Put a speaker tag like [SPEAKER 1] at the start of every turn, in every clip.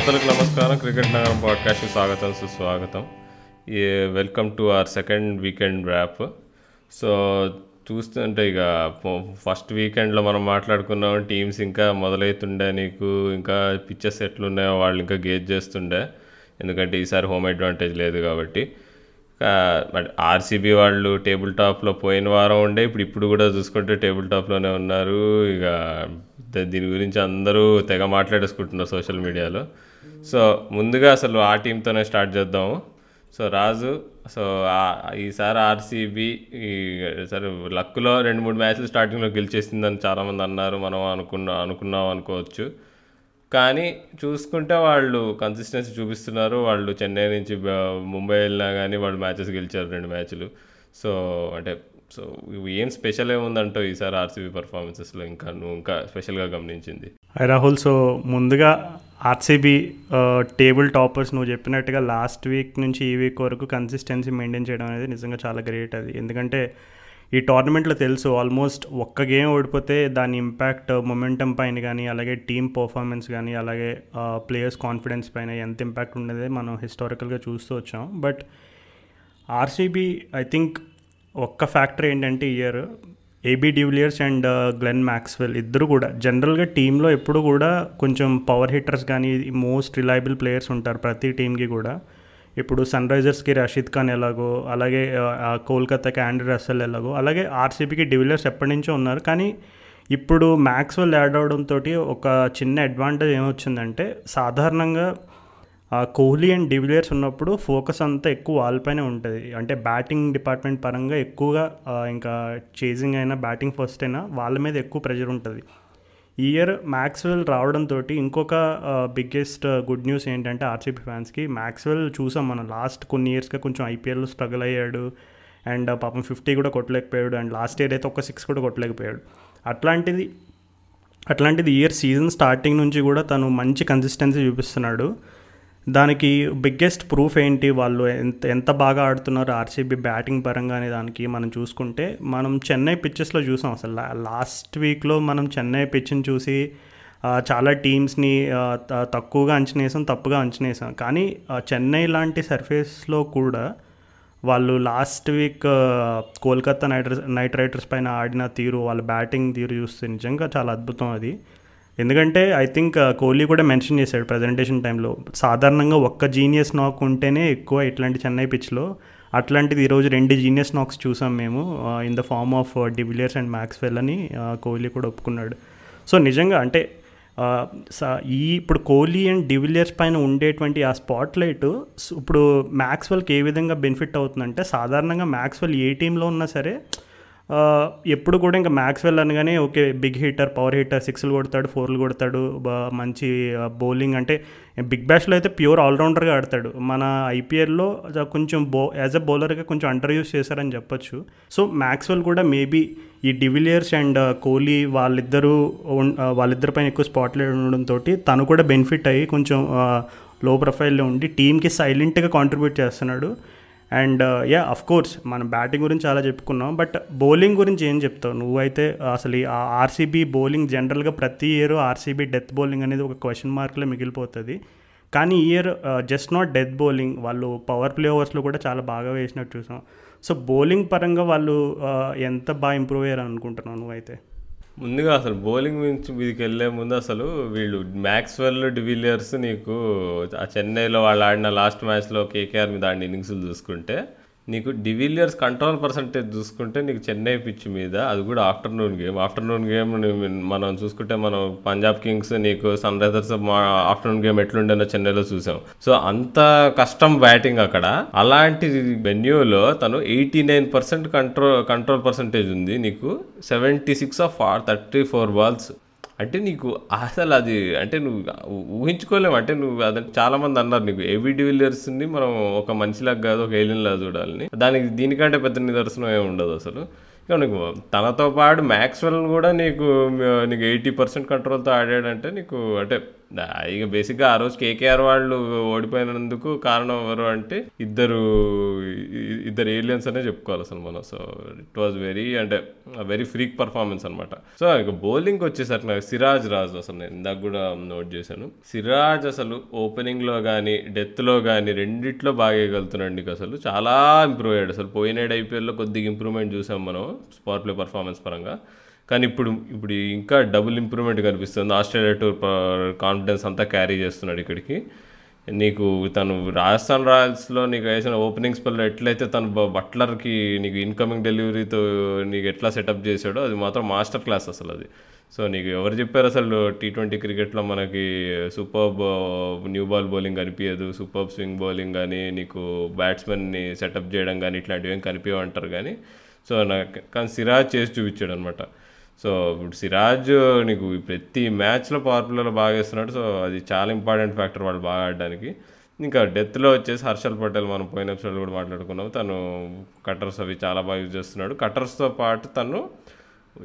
[SPEAKER 1] శ్రోతలకు నమస్కారం. క్రికెట్ నగరం పాడ్కాస్ట్కి స్వాగతం సుస్వాగతం. ఈ welcome to our second weekend wrap. So చూస్తుంటే ఇక ఫస్ట్ వీకెండ్లో మనం మాట్లాడుకున్నాం టీమ్స్ ఇంకా మొదలవుతుండే నీకు ఇంకా పిక్చర్స్ ఎట్లున్నాయో వాళ్ళు ఇంకా గేజ్ చేస్తుండే. ఎందుకంటే ఈసారి హోమ్ అడ్వాంటేజ్ లేదు కాబట్టి. ఆర్సీబీ వాళ్ళు టేబుల్ టాప్లో పోయిన వారం ఉండే ఇప్పుడు ఇప్పుడు కూడా చూసుకుంటే టేబుల్ టాప్లోనే ఉన్నారు. ఇక దీని గురించి అందరూ తెగ మాట్లాడేసుకుంటున్నారు సోషల్ మీడియాలో. సో ముందుగా అసలు ఆ టీంతోనే స్టార్ట్ చేద్దాము. సో రాజు సో ఈసారి ఆర్సీబీ ఈ సరే లక్లో రెండు మూడు మ్యాచ్లు స్టార్టింగ్లో గెలిచేసిందని చాలామంది అన్నారు మనం అనుకున్నా అనుకున్నాం అనుకోవచ్చు. కానీ చూసుకుంటే వాళ్ళు కన్సిస్టెన్సీ చూపిస్తున్నారు. వాళ్ళు చెన్నై నుంచి ముంబై వెళ్ళినా కానీ వాళ్ళు మ్యాచెస్ గెలిచారు రెండు మ్యాచ్లు. సో అంటే సో ఏం స్పెషల్ ఏముందంటో ఈసారి ఆర్సీబీ పర్ఫార్మెన్సెస్లో ఇంకా నువ్వు ఇంకా స్పెషల్గా గమనించింది.
[SPEAKER 2] రాహుల్ సో ముందుగా ఆర్సీబీ టేబుల్ టాపర్స్ నువ్వు చెప్పినట్టుగా లాస్ట్ వీక్ నుంచి ఈ వీక్ వరకు కన్సిస్టెన్సీ మెయింటైన్ చేయడం అనేది నిజంగా చాలా గ్రేట్ అది. ఎందుకంటే ఈ టోర్నమెంట్లో తెలుసు ఆల్మోస్ట్ ఒక్క గేమ్ ఓడిపోతే దాని ఇంపాక్ట్ మొమెంటం పైన కానీ అలాగే టీమ్ పర్ఫార్మెన్స్ కానీ అలాగే ప్లేయర్స్ కాన్ఫిడెన్స్ పైన ఎంత ఇంపాక్ట్ ఉండేది మనం హిస్టారికల్గా చూస్తూ వచ్చాం. బట్ ఆర్సీబీ ఐ థింక్ ఒక్క ఫ్యాక్టర్ ఏంటంటే year AB de Villiers and Glenn Maxwell ఇద్దరు కూడా. జనరల్గా టీంలో ఎప్పుడు కూడా కొంచెం పవర్ హిట్టర్స్ కానీ మోస్ట్ రిలయబుల్ ప్లేయర్స్ ఉంటారు ప్రతి టీంకి కూడా. ఇప్పుడు సన్ రైజర్స్కి రషీద్ ఖాన్ ఎలాగో అలాగే కోల్కతాకి ఆండ్రీ రసెల్ ఎలాగో అలాగే ఆర్సీబీకి డివిలియర్స్ ఎప్పటి నుంచో ఉన్నారు. కానీ ఇప్పుడు మ్యాక్స్వెల్ యాడ్ అవడంతో ఒక చిన్న అడ్వాంటేజ్ ఏమొచ్చిందంటే సాధారణంగా ఆ కోహ్లీ అండ్ డివిలియర్స్ ఉన్నప్పుడు ఫోకస్ అంతా ఎక్కువ వాళ్ళపైనే ఉంటుంది. అంటే బ్యాటింగ్ డిపార్ట్మెంట్ పరంగా ఎక్కువగా ఇంకా చేజింగ్ అయినా బ్యాటింగ్ ఫస్ట్ అయినా వాళ్ళ మీద ఎక్కువ ప్రెషర్ ఉంటుంది. ఈ ఇయర్ మ్యాక్స్వెల్ రావడంతో ఇంకొక బిగ్గెస్ట్ గుడ్ న్యూస్ ఏంటంటే ఆర్సీబీ ఫ్యాన్స్కి మ్యాక్స్వెల్ చూసాం మనం లాస్ట్ కొన్ని ఇయర్స్గా కొంచెం ఐపీఎల్లో స్ట్రగుల్ అయ్యాడు. అండ్ పాపం ఫిఫ్టీ కూడా కొట్టలేకపోయాడు. అండ్ లాస్ట్ ఇయర్ అయితే ఒక సిక్స్ కూడా కొట్టలేకపోయాడు. అట్లాంటిది అట్లాంటిది ఇయర్ సీజన్ స్టార్టింగ్ నుంచి కూడా తను మంచి కన్సిస్టెన్సీ చూపిస్తున్నాడు. దానికి బిగ్గెస్ట్ ప్రూఫ్ ఏంటి? వాళ్ళు ఎంత ఎంత బాగా ఆడుతున్నారు? ఆర్సీబీ బ్యాటింగ్ పరంగా అనే దానికి మనం చూసుకుంటే మనం చెన్నై పిచ్చెస్లో చూసాం అసలు. లా- లాస్ట్ వీక్లో మనం చెన్నై పిచ్ని చూసి చాలా టీమ్స్ని తక్కువగా అంచనేసాం తప్పుగా అంచనేసాం. కానీ చెన్నై లాంటి సర్ఫేస్లో కూడా వాళ్ళు last week Kolkata knight knight riders పైన ఆడిన తీరు వాళ్ళ బ్యాటింగ్ తీరు చూస్తే నిజంగా చాలా అద్భుతం అది. ఎందుకంటే ఐ థింక్ కోహ్లీ కూడా మెన్షన్ చేశాడు ప్రజెంటేషన్ టైంలో సాధారణంగా ఒక్క జీనియస్ నాక్ ఉంటేనే ఎక్కువ ఇట్లాంటి చెన్నై పిచ్లో అట్లాంటిది ఈరోజు రెండు జీనియస్ నాక్స్ చూసాం మేము in the form of de Villiers and Maxwell అని uh, కోహ్లీ కూడా ఒప్పుకున్నాడు. సో నిజంగా అంటే uh, స- ఈ ఇప్పుడు కోహ్లీ అండ్ డివిలియర్స్ పైన ఉండేటువంటి ఆ స్పాట్ లైట్ ఇప్పుడు మ్యాక్స్వెల్కి ఏ విధంగా బెనిఫిట్ అవుతుందంటే సాధారణంగా మ్యాక్స్వెల్ ఏ టీంలో ఉన్నా సరే ఎప్పుడు కూడా ఇంకా మ్యాక్స్వెల్ అనగానే okay big hitter power hitter సిక్స్లు కొడతాడు ఫోర్లు కొడతాడు మంచి బౌలింగ్ అంటే బిగ్ బ్యాష్లో అయితే ప్యూర్ ఆల్రౌండర్గా ఆడతాడు. మన ఐపీఎల్లో కొంచెం బో యాజ్ అ బౌలర్గా కొంచెం అండర్ యూస్ చేశారని చెప్పొచ్చు. సో మ్యాక్స్వెల్ కూడా మేబీ ఈ డివిలియర్స్ అండ్ కోహ్లీ వాళ్ళిద్దరూ వాళ్ళిద్దరిపైన వాళ్ళిద్దరి పైన ఎక్కువ స్పాట్లైట్ ఉండడంతో తను కూడా బెనిఫిట్ అయ్యి కొంచెం లో ప్రొఫైల్లో ఉండి టీంకి సైలెంట్గా కాంట్రిబ్యూట్ చేస్తున్నాడు. అండ్ యా అఫ్ కోర్స్ మనం బ్యాటింగ్ గురించి చాలా చెప్పుకున్నాం బట్ బౌలింగ్ గురించి ఏం చెప్తావు? నువ్వైతే అసలు ఈ ఆర్సీబీ బౌలింగ్ జనరల్గా ప్రతి ఇయర్ ఆర్సీబీ డెత్ బౌలింగ్ అనేది ఒక క్వశ్చన్ మార్క్లో మిగిలిపోతుంది. కానీ ఈ year just not death bowling వాళ్ళు పవర్ ప్లే ఓవర్స్లో కూడా చాలా బాగా వేసినట్టు చూసాం. సో బౌలింగ్ పరంగా వాళ్ళు uh, ఎంత బాగా ఇంప్రూవ్ అయ్యారు అనుకుంటున్నావు నువ్వైతే?
[SPEAKER 1] ముందుగా అసలు బౌలింగ్ నుంచి మీదకి వెళ్ళే ముందు అసలు వీళ్ళు మ్యాక్స్వెల్ డివిలియర్స్ నీకు ఆ చెన్నైలో వాళ్ళు ఆడిన లాస్ట్ మ్యాచ్లో కేకేఆర్ మీద ఆడిన ఇన్నింగ్స్లు చూసుకుంటే నీకు డివిలియర్స్ కంట్రోల్ పర్సంటేజ్ చూసుకుంటే నీకు చెన్నై పిచ్ మీద అది కూడా ఆఫ్టర్నూన్ గేమ్. ఆఫ్టర్నూన్ గేమ్ మనం చూసుకుంటే మనం పంజాబ్ కింగ్స్ నీకు సన్ రైజర్స్ ఆఫ్టర్నూన్ గేమ్ ఎట్లుండేనో చెన్నైలో చూసాం. సో అంత కష్టం బ్యాటింగ్ అక్కడ. అలాంటి వెన్యూలో తను eighty nine percent control control percentage ఉంది. నీకు seventy six of thirty four balls అంటే నీకు అసలు అది అంటే నువ్వు ఊహించుకోలేము. అంటే నువ్వు అది చాలా మంది అన్నారు నీకు ఏబీ డివిలియర్స్ని మనం ఒక మనిషిలాగా కాదు ఒక ఏలియన్లా చూడాలని. దానికి దీనికంటే పెద్ద నిదర్శనం ఏమి ఉండదు అసలు. ఇక నీకు తనతో పాటు మ్యాక్స్వెల్ కూడా నీకు నీకు ఎయిటీ పర్సెంట్ కంట్రోల్తో ఆడాడంటే నీకు అంటే ఇక బేసిక్గా ఆ రోజు కేకేఆర్ వాళ్ళు ఓడిపోయినందుకు కారణం ఎవరు అంటే ఇద్దరు ఇద్దరు ఏలియన్స్ అనే చెప్పుకోవాలి అసలు మనం. సో ఇట్ వాజ్ వెరీ అంటే వెరీ ఫ్రీక్ పర్ఫార్మెన్స్ అనమాట సో ఇక బౌలింగ్ వచ్చేసరికి నాకు సిరాజ్ రాజు అసలు నేను ఇందాక కూడా నోట్ చేశాను. సిరాజ్ అసలు ఓపెనింగ్లో కానీ డెత్లో కానీ రెండిట్లో బాగా వేయగలుగుతున్నాడు నీకు అసలు. చాలా ఇంప్రూవ్ అయ్యాడు అసలు. పోయినాడు ఐపీఎల్లో కొద్దిగా ఇంప్రూవ్మెంట్ చూసాం మనం స్పాట్ ప్లే పర్ఫార్మెన్స్ పరంగా. కానీ ఇప్పుడు ఇప్పుడు ఇంకా డబుల్ ఇంప్రూవ్మెంట్ కనిపిస్తుంది. ఆస్ట్రేలియా టూర్ కాన్ఫిడెన్స్ అంతా క్యారీ చేస్తున్నాడు ఇక్కడికి. నీకు తను రాజస్థాన్ రాయల్స్లో నీకు వేసిన ఓపెనింగ్ స్పెల్లో ఎట్లయితే తను బట్లర్కి నీకు ఇన్కమింగ్ డెలివరీతో నీకు ఎట్లా సెటప్ చేశాడో అది మాత్రం మాస్టర్ క్లాస్ అసలు అది. సో నీకు ఎవరు చెప్పారు అసలు టీ ట్వంటీ క్రికెట్లో మనకి సూపర్బ్ న్యూ బాల్ బౌలింగ్ కనిపించదు సూపర్బ్ స్వింగ్ బౌలింగ్ కానీ నీకు బ్యాట్స్మెన్ని సెటప్ చేయడం కానీ ఇట్లాంటివి ఏం కనిపించవంటారు కానీ. సో నాకు కానీ సిరాజ్ చేసి చూపించాడు అనమాట సో ఇప్పుడు సిరాజ్ నీకు ప్రతి మ్యాచ్లో పవర్ ప్లేలో బాగా వేస్తున్నాడు. సో అది చాలా ఇంపార్టెంట్ ఫ్యాక్టర్ వాళ్ళు బాగా ఆడడానికి. ఇంకా డెత్లో వచ్చేసి హర్షల్ పటేల్ మనం పోయిన ఎపిసోడ్ కూడా మాట్లాడుకున్నాం. తను కట్టర్స్ అవి చాలా బాగా యూజ్ చేస్తున్నాడు. కట్టర్స్తో పాటు తను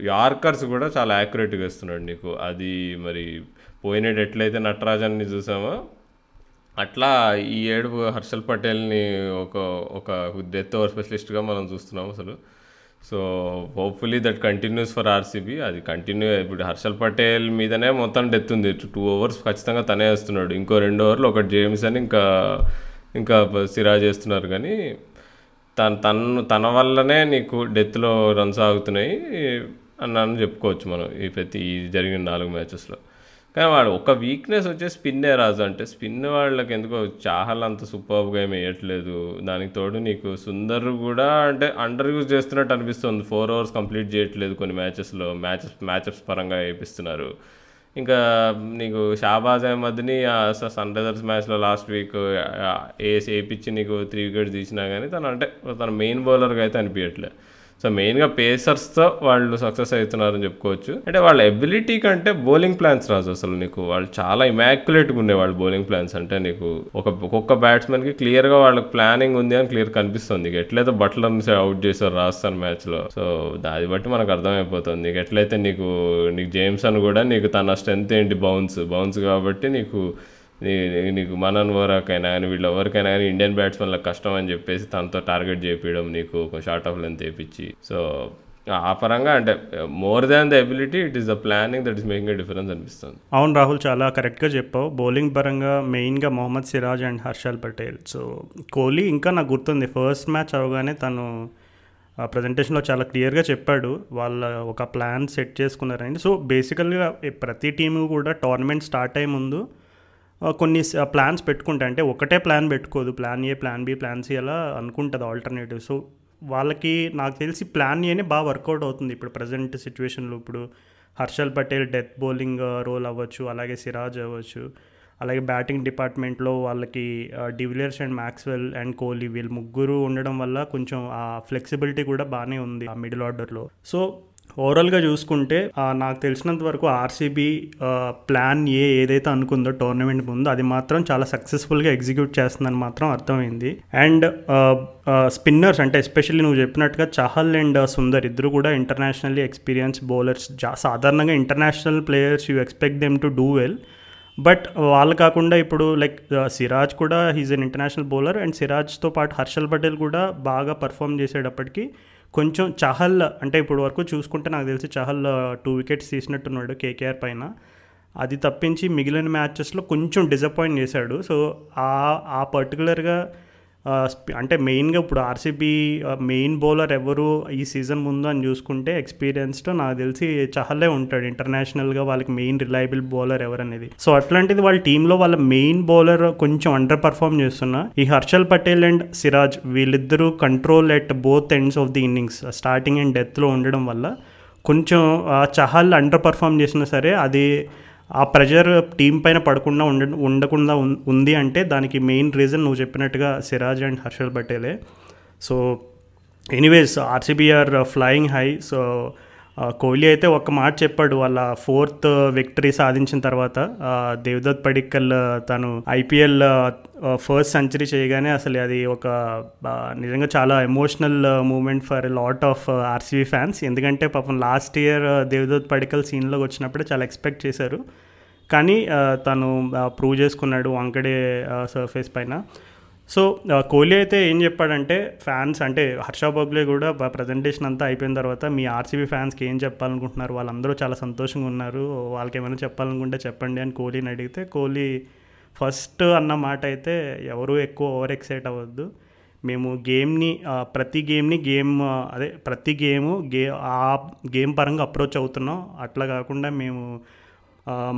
[SPEAKER 1] యార్కర్స్ కూడా చాలా యాక్యురేట్గా వేస్తున్నాడు నీకు. అది మరి పోయినట్టు ఎట్లయితే నటరాజన్ని చూసామో? అట్లా ఈ ఏడు హర్షల్ పటేల్ని ఒక ఒక డెత్ ఓవర్ స్పెషలిస్ట్గా మనం చూస్తున్నాం అసలు. So hopefully that continues for RCB అది కంటిన్యూ ఇప్పుడు హర్షల్ పటేల్ మీదనే మొత్తం డెత్ ఉంది. టూ ఓవర్స్ ఖచ్చితంగా తనే వేస్తున్నాడు. ఇంకో రెండు ఓవర్లు ఒకటి జేమ్స్ అని ఇంకా ఇంకా సిరాజ్ చేస్తున్నారు కానీ తన తను తన వల్లనే నీకు డెత్లో రన్స్ ఆగుతున్నాయి అని చెప్పుకోవచ్చు మనం ఈ ప్రతి జరిగిన నాలుగు మ్యాచెస్లో కానీ వాడు ఒక వీక్నెస్ వచ్చే స్పిన్నే రాజు అంటే స్పిన్ వాళ్ళకి ఎందుకో చాహల్ అంత సూపర్గా ఏమి వేయట్లేదు. దానికి తోడు నీకు సుందర్ కూడా అంటే అండర్ యూజ్ చేస్తున్నట్టు అనిపిస్తుంది. ఫోర్ అవర్స్ కంప్లీట్ చేయట్లేదు కొన్ని మ్యాచెస్లో మ్యాచెస్ మ్యాచెస్ పరంగా వేయిస్తున్నారు ఇంకా నీకు షాబాజ్ అహ్మద్ని సన్ రైజర్స్ మ్యాచ్లో లాస్ట్ వీక్ ఏ వేయించి నీకు త్రీ వికెట్స్ తీసినా కానీ తను అంటే తన మెయిన్ బౌలర్గా అయితే అనిపించట్లే సో మెయిన్గా పేసర్స్తో వాళ్ళు సక్సెస్ అవుతున్నారని చెప్పుకోవచ్చు. అంటే వాళ్ళ ఎబిలిటీ కంటే బౌలింగ్ ప్లాన్స్ రాజు అసలు నీకు. వాళ్ళు చాలా ఇమాక్యులేట్గా ఉండే వాళ్ళు బౌలింగ్ ప్లాన్స్ అంటే నీకు. ఒక ఒక్కొక్క బ్యాట్స్మెన్కి క్లియర్గా వాళ్ళకి ప్లానింగ్ ఉంది అని క్లియర్ కనిపిస్తుంది. ఎట్లయితే బట్లర్ని అవుట్ చేశారు రాజస్థాన్ మ్యాచ్లో సో దాన్ని బట్టి మనకు అర్థమైపోతుంది. ఎట్లయితే నీకు నీకు జేమ్స్ అని కూడా నీకు తన స్ట్రెంత్ ఏంటి? బౌన్స్ బౌన్స్ కాబట్టి నీకు నీకు మనన్ వరకైనా కానీ వీళ్ళు ఎవరికైనా కానీ ఇండియన్ బ్యాట్స్మెన్లకు కష్టం అని చెప్పేసి తనతో టార్గెట్ చేపించడం నీకు ఒక షార్ట్ ఆఫ్ లెంత్ వేయించి సో ఆ పరంగా అంటే more than the ability it is the planning that is making difference అనిపిస్తుంది.
[SPEAKER 2] అవును రాహుల్ చాలా కరెక్ట్గా చెప్పావు. బౌలింగ్ పరంగా మెయిన్గా మొహమ్మద్ సిరాజ్ అండ్ హర్షల్ పటేల్. సో కోహ్లీ ఇంకా నాకు గుర్తుంది. ఫస్ట్ మ్యాచ్ అవగానే తను ఆ ప్రజెంటేషన్లో చాలా క్లియర్గా చెప్పాడు. వాళ్ళ ఒక ప్లాన్ సెట్ చేసుకున్నారని. సో బేసికల్గా ప్రతి టీము కూడా టోర్నమెంట్ స్టార్ట్ అయ్యే ముందు కొన్ని ప్లాన్స్ పెట్టుకుంటా. అంటే ఒకటే plan పెట్టుకోదు. Plan A plan B plan C అలా అనుకుంటుంది ఆల్టర్నేటివ్ సో వాళ్ళకి నాకు తెలిసి ప్లాన్ ఏనే బాగా వర్కౌట్ అవుతుంది. ఇప్పుడు ప్రజెంట్ సిచ్యువేషన్లో ఇప్పుడు Harshal Patel death bowling role అవ్వచ్చు. అలాగే సిరాజ్ అవ్వచ్చు. అలాగే బ్యాటింగ్ డిపార్ట్మెంట్లో వాళ్ళకి de Villiers and Maxwell and Kohli వీళ్ళు ముగ్గురు ఉండడం వల్ల కొంచెం ఆ ఫ్లెక్సిబిలిటీ కూడా బాగానే ఉంది ఆ మిడిల్ ఆర్డర్లో సో ఓవరాల్గా చూసుకుంటే నాకు తెలిసినంత వరకు ఆర్సీబీ ప్లాన్ ఏ ఏదైతే అనుకుందో టోర్నమెంట్ ముందు అది మాత్రం చాలా సక్సెస్ఫుల్గా ఎగ్జిక్యూట్ చేస్తుందని మాత్రం అర్థమైంది. అండ్ స్పిన్నర్స్ అంటే ఎస్పెషల్లీ నువ్వు చెప్పినట్టుగా చహల్ అండ్ సుందర్ ఇద్దరు కూడా ఇంటర్నేషనల్లీ ఎక్స్పీరియన్స్ బౌలర్స్. సాధారణంగా international players you expect them to do well. But వాళ్ళు కాకుండా ఇప్పుడు లైక్ సిరాజ్ కూడా he's an international bowler and సిరాజ్తో పాటు హర్షల్ పటేల్ కూడా బాగా పర్ఫామ్ చేసేటప్పటికి కొంచెం చహల్ అంటే ఇప్పుడు వరకు చూసుకుంటే నాకు తెలిసి చహల్ టూ వికెట్స్ తీసినట్టున్నాడు కేకేఆర్ పైన. అది తప్పించి మిగిలిన మ్యాచెస్లో కొంచెం డిసప్పాయింట్ చేశాడు. సో ఆ ఆ పర్టికులర్గా అంటే మెయిన్గా ఇప్పుడు ఆర్సీబీ మెయిన్ బౌలర్ ఎవరు ఈ సీజన్ ముందు అని చూసుకుంటే ఎక్స్పీరియన్స్డ్ నాకు తెలిసి చహలే ఉంటాడు ఇంటర్నేషనల్గా వాళ్ళకి మెయిన్ రిలయబుల్ బౌలర్ ఎవరనేది. సో అట్లాంటిది వాళ్ళ టీంలో వాళ్ళ మెయిన్ బౌలర్ కొంచెం అండర్ పర్ఫామ్ చేస్తున్నా. ఈ హర్షల్ పటేల్ అండ్ సిరాజ్ వీళ్ళిద్దరూ control at both ends of the innings starting and డెత్లో ఉండడం వల్ల కొంచెం ఆ చహల్ అండర్ పర్ఫామ్ చేసినా సరే అది ఆ ప్రెషర్ టీం పైన పడకుండా ఉండ ఉండకుండా ఉంది అంటే దానికి మెయిన్ రీజన్ నువ్వు చెప్పినట్టుగా Siraj and Harshal పటేలే. So anyways RCB are flying high. So Kohli అయితే ఒక మాట చెప్పాడు వాళ్ళ ఫోర్త్ విక్టరీ సాధించిన తర్వాత దేవదత్ పడిక్కల్ తను ఐపీఎల్ ఫస్ట్ సెంచరీ చేయగానే అసలు అది ఒక నిజంగా చాలా emotional moment for lot of RCB fans. ఎందుకంటే పాపం లాస్ట్ ఇయర్ దేవదత్ పడికల్ సీన్లోకి వచ్చినప్పుడు చాలా ఎక్స్పెక్ట్ చేశారు. కానీ తను ప్రూవ్ చేసుకున్నాడు వంకడే సర్ఫేస్ పైన. సో కోహ్లీ అయితే ఏం చెప్పాడంటే ఫ్యాన్స్ అంటే హర్ష బోగ్లే కూడా ప్రజెంటేషన్ అంతా అయిపోయిన తర్వాత మీ ఆర్సీబీ ఫ్యాన్స్కి ఏం చెప్పాలనుకుంటున్నారు? వాళ్ళందరూ చాలా సంతోషంగా ఉన్నారు. వాళ్ళకి ఏమైనా చెప్పాలనుకుంటే చెప్పండి అని కోహ్లీని అడిగితే కోహ్లీ ఫస్ట్ అన్న మాట అయితే ఎవరూ ఎక్కువ ఓవర్ ఎక్సైట్ అవ్వద్దు. మేము గేమ్ని ప్రతి గేమ్ని గేమ్ అదే ప్రతి గేము గే ఆ గేమ్ పరంగా అప్రోచ్ అవుతున్నాం. అట్లా కాకుండా మేము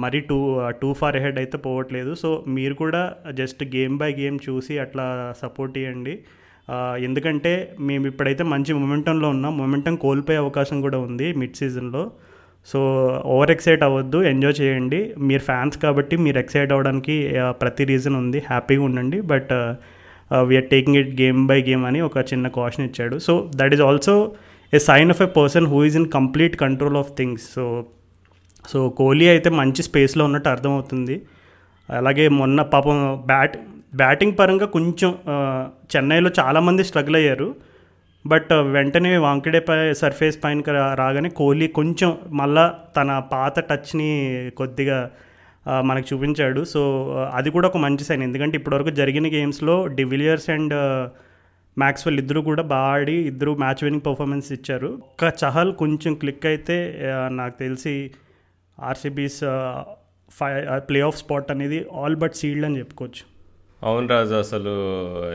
[SPEAKER 2] మరీ టూ టూ ఫార్ హెడ్ అయితే పోవట్లేదు. సో మీరు కూడా జస్ట్ గేమ్ బై గేమ్ చూసి అట్లా సపోర్ట్ ఇవ్వండి ఎందుకంటే మేము ఇప్పుడైతే మంచి మొమెంటంలో ఉన్నాం. మొమెంటం కోల్పోయే అవకాశం కూడా ఉంది మిడ్ సీజన్లో. సో ఓవర్ ఎక్సైట్ అవ్వద్దు ఎంజాయ్ చేయండి. మీరు ఫ్యాన్స్ కాబట్టి మీరు ఎక్సైట్ అవ్వడానికి ప్రతి రీజన్ ఉంది. హ్యాపీగా ఉండండి. But we are taking it game by game అని ఒక చిన్న కాషన్ ఇచ్చాడు. So that is also a sign of a person who is in complete control of things so so Kohli అయితే మంచి స్పేస్లో ఉన్నట్టు అర్థమవుతుంది. అలాగే మొన్న పాపం బ్యాట్ బ్యాటింగ్ పరంగా కొంచెం చెన్నైలో చాలామంది స్ట్రగుల్ అయ్యారు. బట్ వెంటనే వాంకడే పై సర్ఫేస్ పైన రాగానే కోహ్లీ కొంచెం మళ్ళా తన పాత టచ్ని కొద్దిగా మనకు చూపించాడు. సో అది కూడా ఒక మంచి సైన్ ఎందుకంటే ఇప్పటివరకు జరిగిన గేమ్స్లో డివిలియర్స్ అండ్ మ్యాక్స్వెల్ ఇద్దరు కూడా బాగా ఆడి ఇద్దరు మ్యాచ్ విన్నింగ్ పర్ఫార్మెన్స్ ఇచ్చారు. ఒక్క చహల్ కొంచెం క్లిక్ అయితే నాకు తెలిసి ఆర్సీబీస్ ఫై ప్లే ఆఫ్ స్పాట్ అనేది ఆల్ బట్ సీల్డ్ అని చెప్పుకోవచ్చు.
[SPEAKER 1] అవును రాజు అసలు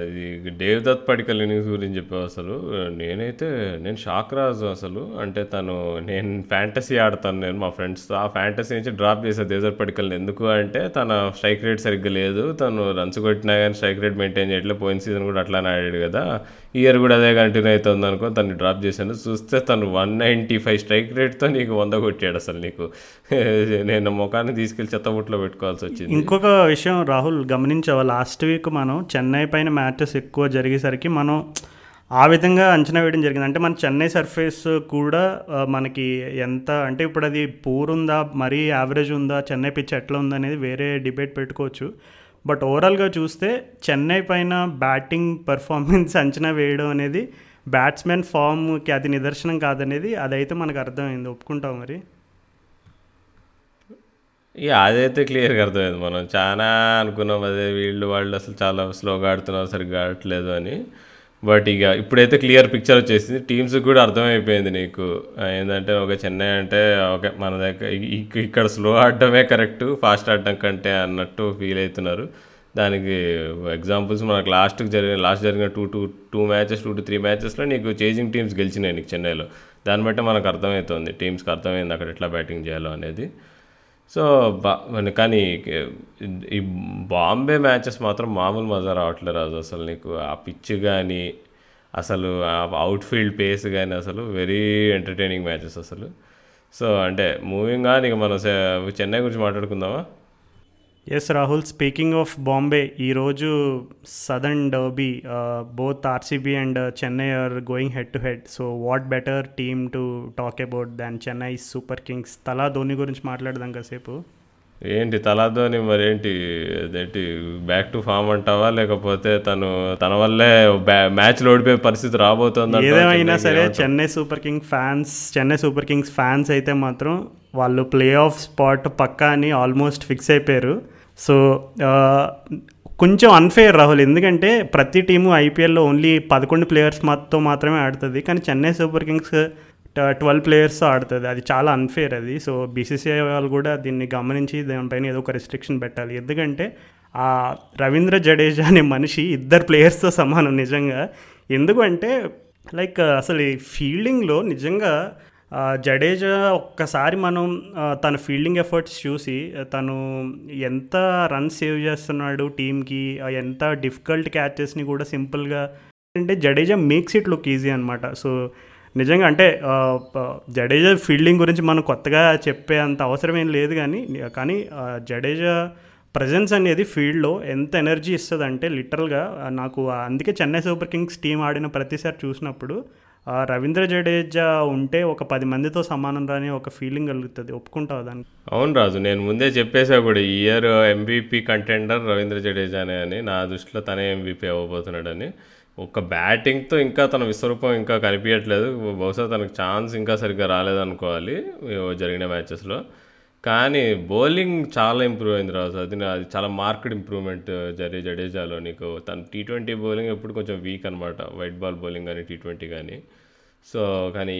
[SPEAKER 1] ఇది దేవదత్ పడికల్ ఇన్నింగ్స్ గురించి చెప్పావు అసలు. నేనైతే నేను షాక్ రాజు అసలు. అంటే తను నేను ఫ్యాంటసీ ఆడతాను నేను మా ఫ్రెండ్స్తో ఆ ఫ్యాంటసీ నుంచి డ్రాప్ చేశాను దేవదత్ పడికల్ని ఎందుకు అంటే తన స్ట్రైక్ రేట్ సరిగ్గా లేదు. తను రన్స్ కొట్టినా కానీ స్ట్రైక్ రేట్ మెయింటైన్ చేయట్లేదు పోయిన సీజన్ కూడా అట్లానే ఆడాడు కదా. ఇయర్ కూడా అదే కంటిన్యూ అవుతుంది అనుకో తను డ్రాప్ చేశాను. చూస్తే తను వన్ నైంటీ ఫైవ్ స్ట్రైక్ రేట్తో నీకు వంద కొట్టాడు అసలు నీకు. నేను ముఖాన్ని తీసుకెళ్ళి చెత్తబుట్లో పెట్టుకోవాల్సి వచ్చింది.
[SPEAKER 2] ఇంకొక విషయం రాహుల్ గమనించావా? లాస్ట్ వీక్ మనం చెన్నై పైన మ్యాచెస్ ఎక్కువ జరిగేసరికి మనం ఆ విధంగా అంచనా వేయడం జరిగింది. అంటే మన చెన్నై సర్ఫేస్ కూడా మనకి ఎంత అంటే ఇప్పుడు అది పూర్ ఉందా మరీ యావరేజ్ ఉందా చెన్నై పిచ్ ఎట్లా ఉందా అనేది వేరే డిబేట్ పెట్టుకోవచ్చు. బట్ ఓవరాల్గా చూస్తే చెన్నై పైన బ్యాటింగ్ పర్ఫార్మెన్స్ అంచనా వేయడం అనేది బ్యాట్స్మెన్ ఫామ్కి అది నిదర్శనం కాదనేది అదైతే మనకు అర్థమైంది. ఒప్పుకుంటాం మరి?
[SPEAKER 1] ఇక అదైతే క్లియర్గా అర్థమైంది మనం. చాలా అనుకున్నాం అదే వీళ్ళు వాళ్ళు అసలు చాలా స్లోగా ఆడుతున్నారు సరిగ్గా ఆడట్లేదు అని. బట్ ఇక ఇప్పుడైతే క్లియర్ పిక్చర్ వచ్చేసింది. టీమ్స్ కూడా అర్థమైపోయింది నీకు. ఏంటంటే ఒక చెన్నై అంటే ఓకే మన దగ్గర ఇక్కడ స్లో ఆడటమే కరెక్ట్ ఫాస్ట్ ఆడటం కంటే అన్నట్టు ఫీల్ అవుతున్నారు. దానికి ఎగ్జాంపుల్స్ మనకు లాస్ట్కి జరిగిన లాస్ట్ జరిగిన two two two matches two to three మ్యాచెస్లో నీకు చేజింగ్ టీమ్స్ గెలిచినాయి నీకు చెన్నైలో. దాన్ని బట్టి మనకు అర్థమవుతుంది టీమ్స్కి అర్థమైంది అక్కడ ఎట్లా బ్యాటింగ్ చేయాలో అనేది. సో బా మన- కానీ ఈ బాంబే మ్యాచెస్ మాత్రం మామూలు మజా రావట్లేదు రాజు. అసలు నీకు ఆ పిచ్ కానీ అసలు ఆ అవుట్ఫీల్డ్ పేస్ కానీ అసలు వెరీ ఎంటర్టైనింగ్ మ్యాచెస్ అసలు. సో అంటే మూవింగ్ ఆన్ ఇక మనం చెన్నై గురించి మాట్లాడుకుందామా?
[SPEAKER 2] Yes Rahul speaking of Bombay ఈరోజు southern derby both RCB and Chennai are going head to head so what better team to talk about than Chennai Super Kings Thala Dhoni గురించి మాట్లాడదాం కాసేపు.
[SPEAKER 1] ఏంటి తలాదోని మరేంటి? అదేంటి బ్యాక్ టు ఫామ్ అంటావా? లేకపోతే తను తన వల్లే మ్యాచ్లో ఓడిపోయే పరిస్థితి రాబోతుంది
[SPEAKER 2] ఏదేమైనా సరే Chennai Super King fans Chennai Super Kings fans అయితే మాత్రం వాళ్ళు ప్లే ఆఫ్ స్పాట్ పక్కా అని ఆల్మోస్ట్ ఫిక్స్ అయిపోయారు. సో కొంచెం అన్ఫేర్ రాహుల్. ఎందుకంటే ప్రతి టీము ఐపీఎల్లో ఓన్లీ పదకొండు ప్లేయర్స్ మాతో మాత్రమే ఆడుతుంది. కానీ Chennai Super Kings twelve players ఆడుతుంది. అది చాలా అన్ఫేర్ అది. సో బీసీసీఐ వాళ్ళు కూడా దీన్ని గమనించి దానిపైన ఏదో ఒక రిస్ట్రిక్షన్ పెట్టాలి. ఎందుకంటే ఆ రవీంద్ర జడేజా అనే మనిషి ఇద్దరు ప్లేయర్స్తో సమానం నిజంగా. ఎందుకంటే లైక్ అసలు ఈ ఫీల్డింగ్లో నిజంగా జడేజా ఒక్కసారి మనం తన ఫీల్డింగ్ ఎఫర్ట్స్ చూసి తను ఎంత రన్ సేవ్ చేస్తున్నాడు టీంకి ఎంత డిఫికల్ట్ క్యాచెస్ని కూడా సింపుల్గా అంటే Jadeja makes it look easy అనమాట సో నిజంగా అంటే జడేజా ఫీల్డింగ్ గురించి మనం కొత్తగా చెప్పే అంత అవసరం ఏం లేదు కానీ కానీ జడేజా ప్రజెన్స్ అనేది ఫీల్డ్లో ఎంత ఎనర్జీ ఇస్తుంది అంటే లిటరల్గా నాకు అందుకే చెన్నై సూపర్ కింగ్స్ టీం ఆడిన ప్రతిసారి చూసినప్పుడు రవీంద్ర జడేజా ఉంటే ఒక పది మందితో సమానం రాని ఒక ఫీలింగ్ కలుగుతుంది. ఒప్పుకుంటావు దాన్ని?
[SPEAKER 1] అవును రాజు నేను ముందే చెప్పేసా కూడా ఈ ఇయర్ ఎంబీపీ కంటెండర్ రవీంద్ర జడేజానే అని నా దృష్టిలో తనే ఎంబీపీ అవ్వబోతున్నాడని. ఒక బ్యాటింగ్తో ఇంకా తన విశ్వరూపం ఇంకా కనిపించట్లేదు బహుశా తనకు ఛాన్స్ ఇంకా సరిగ్గా రాలేదనుకోవాలి జరిగిన మ్యాచెస్లో కానీ బౌలింగ్ చాలా ఇంప్రూవ్ అయింది రాజు. అది అది చాలా మార్కెడ్ ఇంప్రూవ్మెంట్ జరే జడేజాలో నీకు. తన టీ ట్వంటీ బౌలింగ్ ఎప్పుడు కొంచెం వీక్ అనమాట వైట్ బాల్ బౌలింగ్ కానీ టీ ట్వంటీ కానీ సో కానీ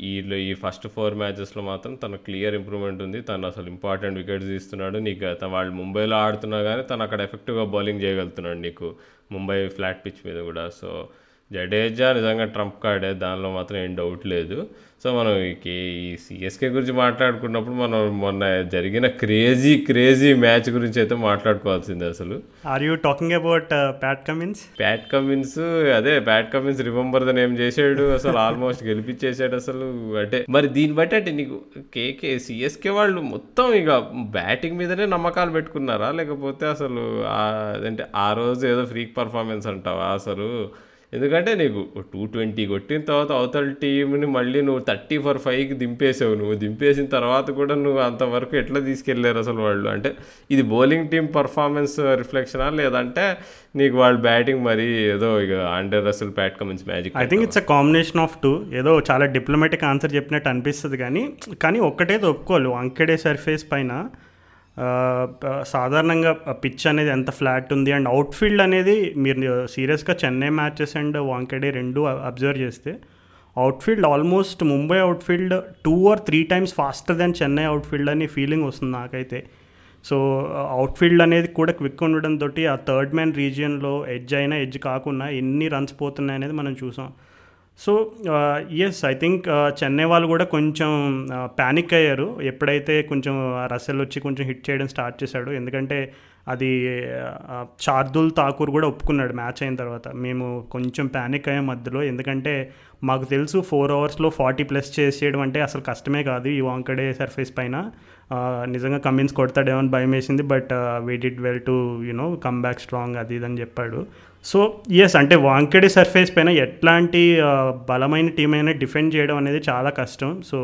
[SPEAKER 1] ఈ- ఈ ఫస్ట్ ఫోర్ మ్యాచెస్లో మాత్రం తన క్లియర్ ఇంప్రూవ్మెంట్ ఉంది. తను అసలు ఇంపార్టెంట్ వికెట్స్ తీస్తున్నాడు. నీకు తన వాళ్ళు ముంబైలో ఆడుతున్నా కానీ తను అక్కడ ఎఫెక్టివ్గా బౌలింగ్ చేయగలుగుతున్నాడు నీకు. ముంబై ఫ్లాట్ పిచ్ మీద కూడా. సో జడేజా నిజంగా ట్రంప్ కార్డే దానిలో మాత్రం ఏం డౌట్ లేదు. సో మనం ఈ సిఎస్కే గురించి మాట్లాడుకున్నప్పుడు మనం మొన్న జరిగిన క్రేజీ క్రేజీ మ్యాచ్ గురించి అయితే మాట్లాడుకోవాల్సిందే అసలు.
[SPEAKER 2] Are you talking about Pat Cummins
[SPEAKER 1] Pat Cummins అదే Pat Cummins remember the name చేసాడు అసలు ఆల్మోస్ట్ గెలిపించేసాడు అసలు అంటే మరి దీన్ని బట్టి అంటే నీకు కేకే సిఎస్కే వాళ్ళు మొత్తం ఇక బ్యాటింగ్ మీదనే నమ్మకాలు పెట్టుకున్నారా? లేకపోతే అసలు అదంటే ఆ రోజు ఏదో ఫ్రీక్ పర్ఫార్మెన్స్ అంటావా అసలు? ఎందుకంటే నీకు టూ ట్వంటీ కొట్టిన తర్వాత అవతల టీంని మళ్ళీ నువ్వు థర్టీ ఫర్ ఫైవ్కి దింపేసావు నువ్వు దింపేసిన తర్వాత కూడా నువ్వు అంతవరకు ఎట్లా తీసుకెళ్ళారు అసలు వాళ్ళు? అంటే ఇది బౌలింగ్ టీం పర్ఫార్మెన్స్ రిఫ్లెక్షనా? లేదంటే నీకు వాళ్ళు బ్యాటింగ్ మరి ఏదో ఇక అండర్ అసలు Pat Cummins magic
[SPEAKER 2] I think it's a combination of two ఏదో చాలా డిప్లొమాటిక్ ఆన్సర్ చెప్పినట్టు అనిపిస్తుంది కానీ కానీ ఒక్కటేది ఒప్పుకోవాలి వంకెడే సర్ఫేస్ పైన సాధారణంగా పిచ్ అనేది ఎంత ఫ్లాట్ ఉంది అండ్ అవుట్ఫీల్డ్ అనేది మీరు సీరియస్గా చెన్నై మ్యాచెస్ అండ్ వాంకెడే రెండు అబ్జర్వ్ చేస్తే outfield almost Mumbai outfield two or three times faster than Chennai outfield అని ఫీలింగ్ వస్తుంది నాకైతే. సో అవుట్ఫీల్డ్ అనేది కూడా క్విక్ ఉండడంతో ఆ థర్డ్ మ్యాన్ రీజియన్లో ఎడ్జ్ అయినా ఎడ్జ్ కాకుండా ఎన్ని రన్స్ పోతున్నాయి అనేది మనం చూసాం. So yes I think Chennai వాళ్ళు కూడా కొంచెం ప్యానిక్ అయ్యారు. ఎప్పుడైతే కొంచెం రసెల్ వచ్చి కొంచెం హిట్ చేయడం స్టార్ట్ చేశాడు ఎందుకంటే అది చార్దుల్ శార్దుల్ ఠాకూర్ కూడా ఒప్పుకున్నాడు మ్యాచ్ అయిన తర్వాత. మేము కొంచెం ప్యానిక్ అయ్యాం మధ్యలో ఎందుకంటే మాకు తెలుసు ఫోర్ అవర్స్లో ఫార్టీ ప్లస్ చేసేయడం అంటే అసలు కష్టమే కాదు ఈ వాంకడే సర్ఫేస్ పైన. నిజంగా కమిన్స్ కొడతాడేమో అని భయం వేసింది but we did well to you know come back strong అది ఇది అని చెప్పాడు. సో ఎస్ అంటే వాంకెడే సర్ఫేస్ పైన ఎట్లాంటి బలమైన టీం అయినా డిఫెండ్ చేయడం అనేది చాలా కష్టం. సో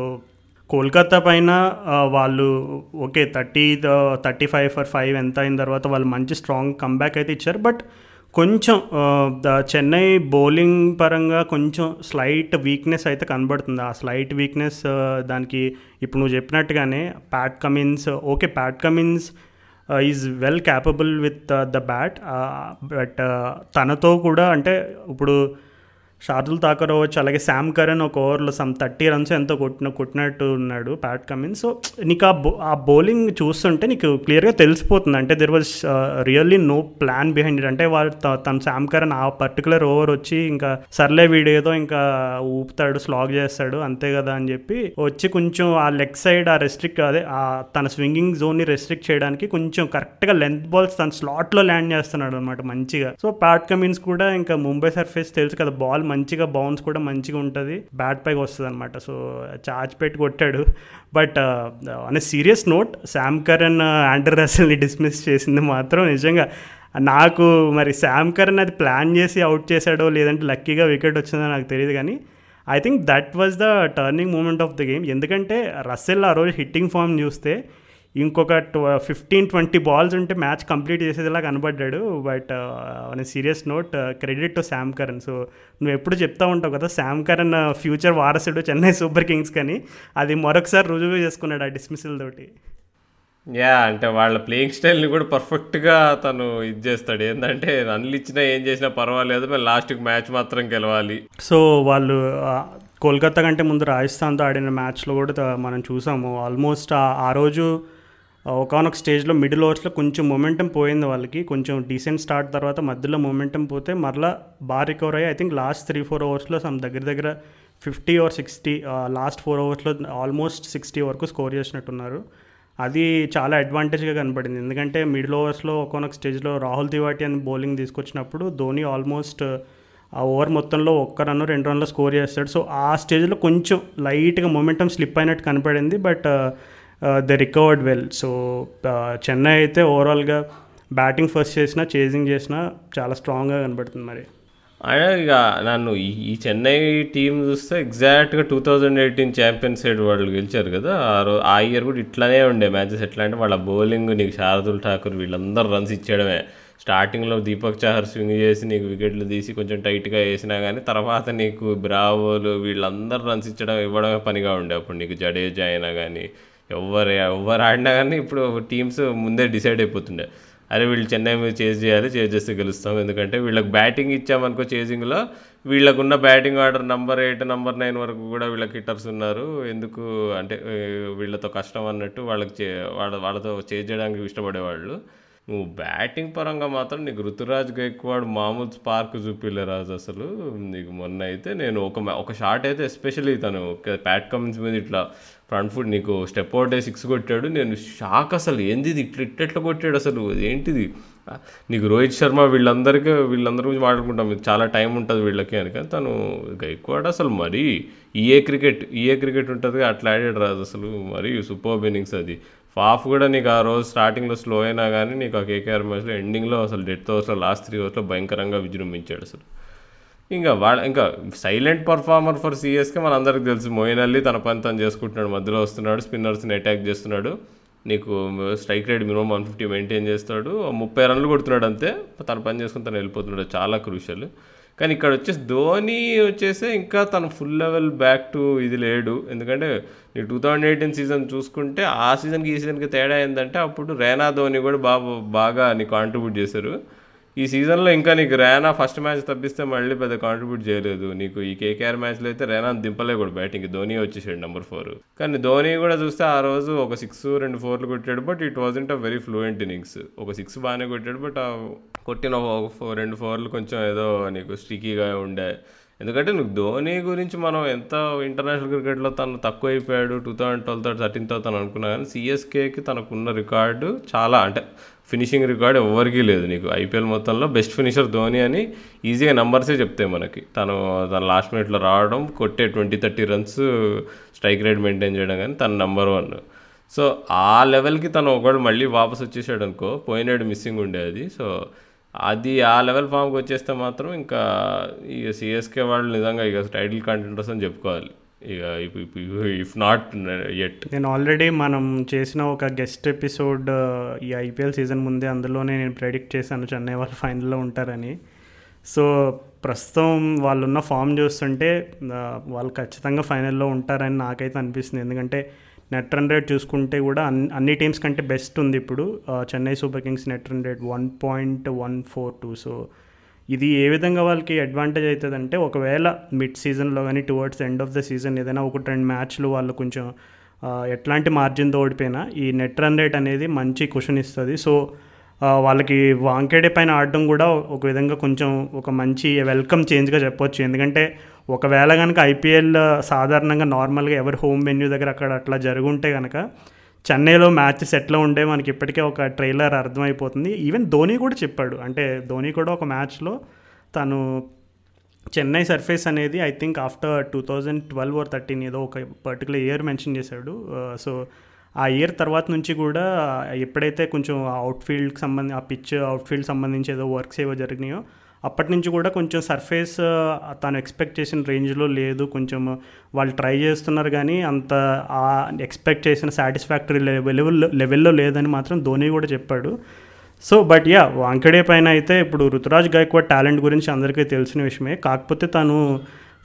[SPEAKER 2] కోల్కతా పైన వాళ్ళు okay thirty thirty five for five ఎంత అయిన తర్వాత వాళ్ళు మంచి స్ట్రాంగ్ కంబ్యాక్ అయితే ఇచ్చారు. బట్ కొంచెం చెన్నై బౌలింగ్ పరంగా కొంచెం స్లైట్ వీక్నెస్ అయితే కనబడుతుంది. ఆ స్లైట్ వీక్నెస్ దానికి ఇప్పుడు నువ్వు చెప్పినట్టుగానే Pat Cummins okay Pat Cummins is well capable with the bat but తనతో కూడా అంటే ఇప్పుడు షార్దుల్ ఠాకర్ అవ్వచ్చు అలాగే శామ్ కరణ్ ఒక ఓవర్లో సమ్ థర్టీ రన్స్ ఎంతో కొట్టిన కొట్టినట్టు ఉన్నాడు ప్యాట్ కమిన్ సో నీకు ఆ బో ఆ బౌలింగ్ చూస్తుంటే నీకు క్లియర్గా తెలిసిపోతుంది. అంటే there was really no plan behind it అంటే వాడు తన శామ్ కరణ్ ఆ పర్టికులర్ ఓవర్ వచ్చి ఇంకా సర్లే వీడు ఏదో ఇంకా ఊపుతాడు స్లాగ్ చేస్తాడు అంతే కదా అని చెప్పి వచ్చి కొంచెం ఆ లెగ్ సైడ్ ఆ రెస్ట్రిక్ట్ అదే ఆ తన స్వింగింగ్ జోన్ని రెస్ట్రిక్ట్ చేయడానికి కొంచెం కరెక్ట్గా లెంత్ బాల్స్ తన స్లాట్లో ల్యాండ్ చేస్తున్నాడు అనమాట మంచిగా. సో ప్యాట్ కమిన్స్ కూడా ఇంకా ముంబై సర్ఫేస్ తెలుసు కదా బాల్ మంచిగా బౌన్స్ కూడా మంచిగా ఉంటుంది. బ్యాట్ పైకి వస్తుంది అనమాట సో చార్జ్ పెట్టి కొట్టాడు. But on a serious note Sam Curran Andre రసల్ని dismiss చేసింది మాత్రం నిజంగా. నాకు మరి శామ్ కరణ్ అది ప్లాన్ చేసి అవుట్ చేశాడో లేదంటే లక్కీగా వికెట్ వచ్చిందో నాకు తెలియదు కానీ I think that was the turning moment of the game ఎందుకంటే రసెల్ ఆ రోజు హిట్టింగ్ ఫామ్ చూస్తే ఇంకొక ఫిఫ్టీన్ ట్వంటీ బాల్స్ ఉంటే మ్యాచ్ కంప్లీట్ చేసేదిలా కనబడ్డాడు. But on a serious note credit to Sam Curran so నువ్వు ఎప్పుడు చెప్తా ఉంటావు కదా శామ్ కరణ్ ఫ్యూచర్ వారసుడు చెన్నై సూపర్ కింగ్స్ కానీ. అది మరొకసారి రుజువు చేసుకున్నాడు ఆ డిస్మిసల్ తోటి.
[SPEAKER 1] యా అంటే వాళ్ళ ప్లేయింగ్ స్టైల్ని కూడా పర్ఫెక్ట్గా తను ఇది చేస్తాడు. ఏంటంటే రన్లు ఇచ్చినా ఏం చేసినా పర్వాలేదు మరి లాస్ట్కి మ్యాచ్ మాత్రం గెలవాలి.
[SPEAKER 2] సో వాళ్ళు కోల్కతా కంటే ముందు రాజస్థాన్తో ఆడిన మ్యాచ్లో కూడా మనం చూసాము. ఆల్మోస్ట్ ఆ రోజు ఒకనొక స్టేజ్లో మిడిల్ ఓవర్స్లో కొంచెం మొమెంటం పోయింది వాళ్ళకి. కొంచెం డీసెంట్ స్టార్ట్ తర్వాత మధ్యలో మొమెంటం పోతే మరలా బాగా రికవర్ అయ్యి I think last three four ఓవర్స్లో some దగ్గర దగ్గర fifty or sixty last four ఓవర్స్లో almost sixty వరకు స్కోర్ చేసినట్టున్నారు. అది చాలా అడ్వాంటేజ్గా కనపడింది ఎందుకంటే మిడిల్ ఓవర్స్లో ఒకనొక స్టేజ్లో రాహుల్ తివాటి అని బౌలింగ్ తీసుకొచ్చినప్పుడు ధోని ఆల్మోస్ట్ ఆ ఓవర్ మొత్తంలో ఒక్క రన్ రెండు రన్లో స్కోర్ చేస్తాడు. సో ఆ స్టేజ్లో కొంచెం లైట్గా మొమెంటం స్లిప్ అయినట్టు కనపడింది. But the recovered well so Chennai అయితే ఓవరాల్గా బ్యాటింగ్ ఫస్ట్ చేసినా చేజింగ్ చేసినా చాలా స్ట్రాంగ్గా కనబడుతుంది మరి.
[SPEAKER 1] అయినా ఇక నన్ను ఈ ఈ చెన్నై టీం చూస్తే ఎగ్జాక్ట్గా two thousand eighteen champions side వాళ్ళు గెలిచారు కదా. ఆ రోజు ఆ ఇయర్ కూడా ఇట్లానే ఉండే మ్యాచెస్ ఎట్లా అంటే వాళ్ళ బౌలింగ్ నీకు శారదుల్ ఠాకూర్ వీళ్ళందరూ రన్స్ ఇచ్చేయడమే. స్టార్టింగ్లో దీపక్ చాహర్ స్వింగ్ చేసి నీకు వికెట్లు తీసి కొంచెం టైట్గా వేసినా కానీ తర్వాత నీకు బ్రావోలు వీళ్ళందరూ రన్స్ ఇచ్చడం ఇవ్వడమే పనిగా ఉండే. అప్పుడు నీకు జడేజా అయినా కానీ ఎవరు ఎవరు ఆడినా కానీ ఇప్పుడు టీమ్స్ ముందే డిసైడ్ అయిపోతుండే. అరే వీళ్ళు చెన్నై మీద చేజ్ చేయాలి చేజ్ చేస్తే గెలుస్తాం. ఎందుకంటే వీళ్ళకి బ్యాటింగ్ ఇచ్చామనుకో చేజింగ్లో వీళ్ళకున్న batting order number eight number nine వరకు కూడా వీళ్ళకి హిట్టర్స్ ఉన్నారు. ఎందుకు అంటే వీళ్ళతో కష్టం అన్నట్టు వాళ్ళకి చే వాళ్ళ వాళ్ళతో చేజ్ చేయడానికి ఇష్టపడేవాళ్ళు. నువ్వు బ్యాటింగ్ పరంగా మాత్రం నీకు ఋతురాజ్ గైక్వాడ్ మామూలు స్పార్క్ చూపిలే రాజు అసలు. నీకు మొన్న అయితే నేను ఒక ఒక షాట్ అయితే ఎస్పెషల్లీ తను ప్యాట్ కమిన్స్ మీద ఇట్లా ఫ్రంట్ ఫుట్ నీకు స్టెప్ అవుట్ సిక్స్ కొట్టాడు. నేను షాక్ అసలు. ఏంది ఇది? ఇట్లా కొట్టాడు అసలు? ఏంటిది? నీకు రోహిత్ శర్మ వీళ్ళందరికీ వీళ్ళందరి గురించి మాట్లాడుకుంటాం. మీకు చాలా టైం ఉంటుంది వీళ్ళకి అని కానీ తను గైక్వాడ్ అసలు మరీ ఈఏ క్రికెట్ ఈఏ క్రికెట్ ఉంటుంది అట్లా ఆడాడు రాదు అసలు. మరీ సూపర్ ఇన్నింగ్స్ అది. ఫాఫ్ కూడా నీకు ఆ రోజు స్టార్టింగ్లో స్లో అయినా కానీ నీకు ఆ కేకేఆర్ మ్యాచ్లో ఎండింగ్లో అసలు డెత్ ఓవర్స్లో లాస్ట్ త్రీ ఓవర్స్లో భయంకరంగా విజృంభించాడు అసలు. ఇంకా వాళ్ళ ఇంకా సైలెంట్ పర్ఫార్మర్ ఫర్ సిఎస్కే మనందరికి తెలుసు. మోయిన్ అల్లీ తన పని తను చేసుకుంటున్నాడు. మధ్యలో వస్తున్నాడు స్పిన్నర్స్ని అటాక్ చేస్తున్నాడు. నీకు strike rate minimum one fifty maintain చేస్తాడు. ముప్పై రన్లు కొడుతున్నాడు అంతే. తన పని చేసుకుని తను వెళ్ళిపోతున్నాడు. చాలా క్రూషియల్. కానీ ఇక్కడ వచ్చేసి ధోని వచ్చేసి ఇంకా తను ఫుల్ లెవెల్ బ్యాక్ టు ఇది లేడు. ఎందుకంటే నీ టూ థౌజండ్ ఎయిటీన్ సీజన్ చూసుకుంటే ఆ సీజన్కి ఈ సీజన్కి తేడా ఏంటంటే అప్పుడు రేనా ధోని కూడా బాగా బాగా నీ కాంట్రిబ్యూట్ చేశారు. ఈ సీజన్లో ఇంకా నీకు రేనా ఫస్ట్ మ్యాచ్ తప్పిస్తే మళ్ళీ పెద్ద కాంట్రిబ్యూట్ చేయలేదు. నీకు ఈ కేకేఆర్ మ్యాచ్లో అయితే రేనా దింపలే కూడా బ్యాటింగ్ ధోని వచ్చేసాడు నెంబర్ ఫోర్ కానీ ధోని కూడా చూస్తే ఆ రోజు ఒక సిక్స్ రెండు ఫోర్లు కొట్టాడు. But it wasn't a very fluent innings ఒక సిక్స్ బాగానే కొట్టాడు. బట్ కొట్టిన ఒక ఫోర్ రెండు ఫోర్లు కొంచెం ఏదో నీకు స్టికీగా ఉండే. ఎందుకంటే నువ్వు ధోని గురించి మనం ఎంత ఇంటర్నేషనల్ క్రికెట్లో తను తక్కువ అయిపోయాడు టూ థౌజండ్ ట్వెల్వ్ థర్టీన్ థర్టీన్తో తను అనుకున్నా కానీ సిఎస్కేకి తనకున్న రికార్డు చాలా అంటే ఫినిషింగ్ రికార్డ్ ఎవరికీ లేదు నీకు. ఐపీఎల్ మొత్తంలో బెస్ట్ ఫినిషర్ ధోని అని ఈజీగా నంబర్సే చెప్తాయి మనకి. తను తన లాస్ట్ మినిట్లో రావడం కొట్టే twenty thirty runs strike rate maintain చేయడం కానీ తన నెంబర్ వన్ సో ఆ లెవెల్కి తను ఒకడు మళ్ళీ వాపస్ వచ్చేసాడు అనుకో పోయినాడు మిస్సింగ్ ఉండేది సో అది. ఆ లెవెల్ ఫామ్కి వచ్చేస్తే మాత్రం ఇంకా ఇక సిఎస్కే వాళ్ళు నిజంగా ఇక టైటిల్ కంటెంటర్స్ అని చెప్పుకోవాలి. ఇక ఇఫ్ నాట్ ఎట్
[SPEAKER 2] నేను ఆల్రెడీ మనం చేసిన ఒక గెస్ట్ ఎపిసోడ్ ఈ ఐపీఎల్ సీజన్ ముందే అందులోనే నేను ప్రెడిక్ట్ చేశాను చెన్నై వాళ్ళు ఫైనల్లో ఉంటారని. సో ప్రస్తుతం వాళ్ళు ఉన్న ఫామ్ చూస్తుంటే వాళ్ళు ఖచ్చితంగా ఫైనల్లో ఉంటారని నాకైతే అనిపిస్తుంది. ఎందుకంటే నెట్ రన్ రేట్ చూసుకుంటే కూడా అన్ని అన్ని టీమ్స్ కంటే బెస్ట్ ఉంది ఇప్పుడు. Chennai Super Kings net run rate one point one four two. So ఇది ఏ విధంగా వాళ్ళకి అడ్వాంటేజ్ అవుతుంది అంటే ఒకవేళ మిడ్ సీజన్లో కానీ towards end of the season ఏదైనా ఒకటి రెండు మ్యాచ్లు వాళ్ళు కొంచెం ఎట్లాంటి మార్జిన్తో ఓడిపోయినా ఈ నెట్ రన్ రేట్ అనేది మంచి క్వశ్చన్ ఇస్తుంది. సో వాళ్ళకి వాంకేడే పైన ఆడడం కూడా ఒక విధంగా కొంచెం ఒక మంచి వెల్కమ్ చేంజ్గా చెప్పొచ్చు. ఎందుకంటే ఒకవేళ కనుక ఐపీఎల్ సాధారణంగా నార్మల్గా ఎవరి హోమ్ వెన్యూ దగ్గర అక్కడ అట్లా జరుగుంటే కనుక చెన్నైలో మ్యాచెస్ ఎట్లా ఉండే మనకి ఇప్పటికే ఒక ట్రైలర్ అర్థమైపోతుంది. ఈవెన్ ధోని కూడా చెప్పాడు. అంటే ధోని కూడా ఒక మ్యాచ్లో తను చెన్నై సర్ఫేస్ అనేది I think after two thousand twelve or thirteen ఏదో ఒక పర్టికులర్ ఇయర్ మెన్షన్ చేశాడు. Uh, సో ఆ ఇయర్ తర్వాత నుంచి కూడా ఎప్పుడైతే కొంచెం అవుట్ఫీల్డ్కి సంబంధించి ఆ పిచ్ అవుట్ఫీల్డ్ సంబంధించి ఏదో వర్క్స్ ఏవో జరిగినాయో అప్పటి నుంచి కూడా కొంచెం సర్ఫేస్ తను ఎక్స్పెక్ట్ చేసిన రేంజ్లో లేదు. కొంచెం వాళ్ళు ట్రై చేస్తున్నారు కానీ అంత ఆ ఎక్స్పెక్ట్ చేసిన సాటిస్ఫాక్టరీ లెవెల్ లెవెల్లో లేదని మాత్రం ధోని కూడా చెప్పాడు. సో బట్ యా వాంకడే పైన అయితే ఇప్పుడు ఋతురాజ్ గైక్వాడ్ టాలెంట్ గురించి అందరికీ తెలిసిన విషయమే. కాకపోతే తను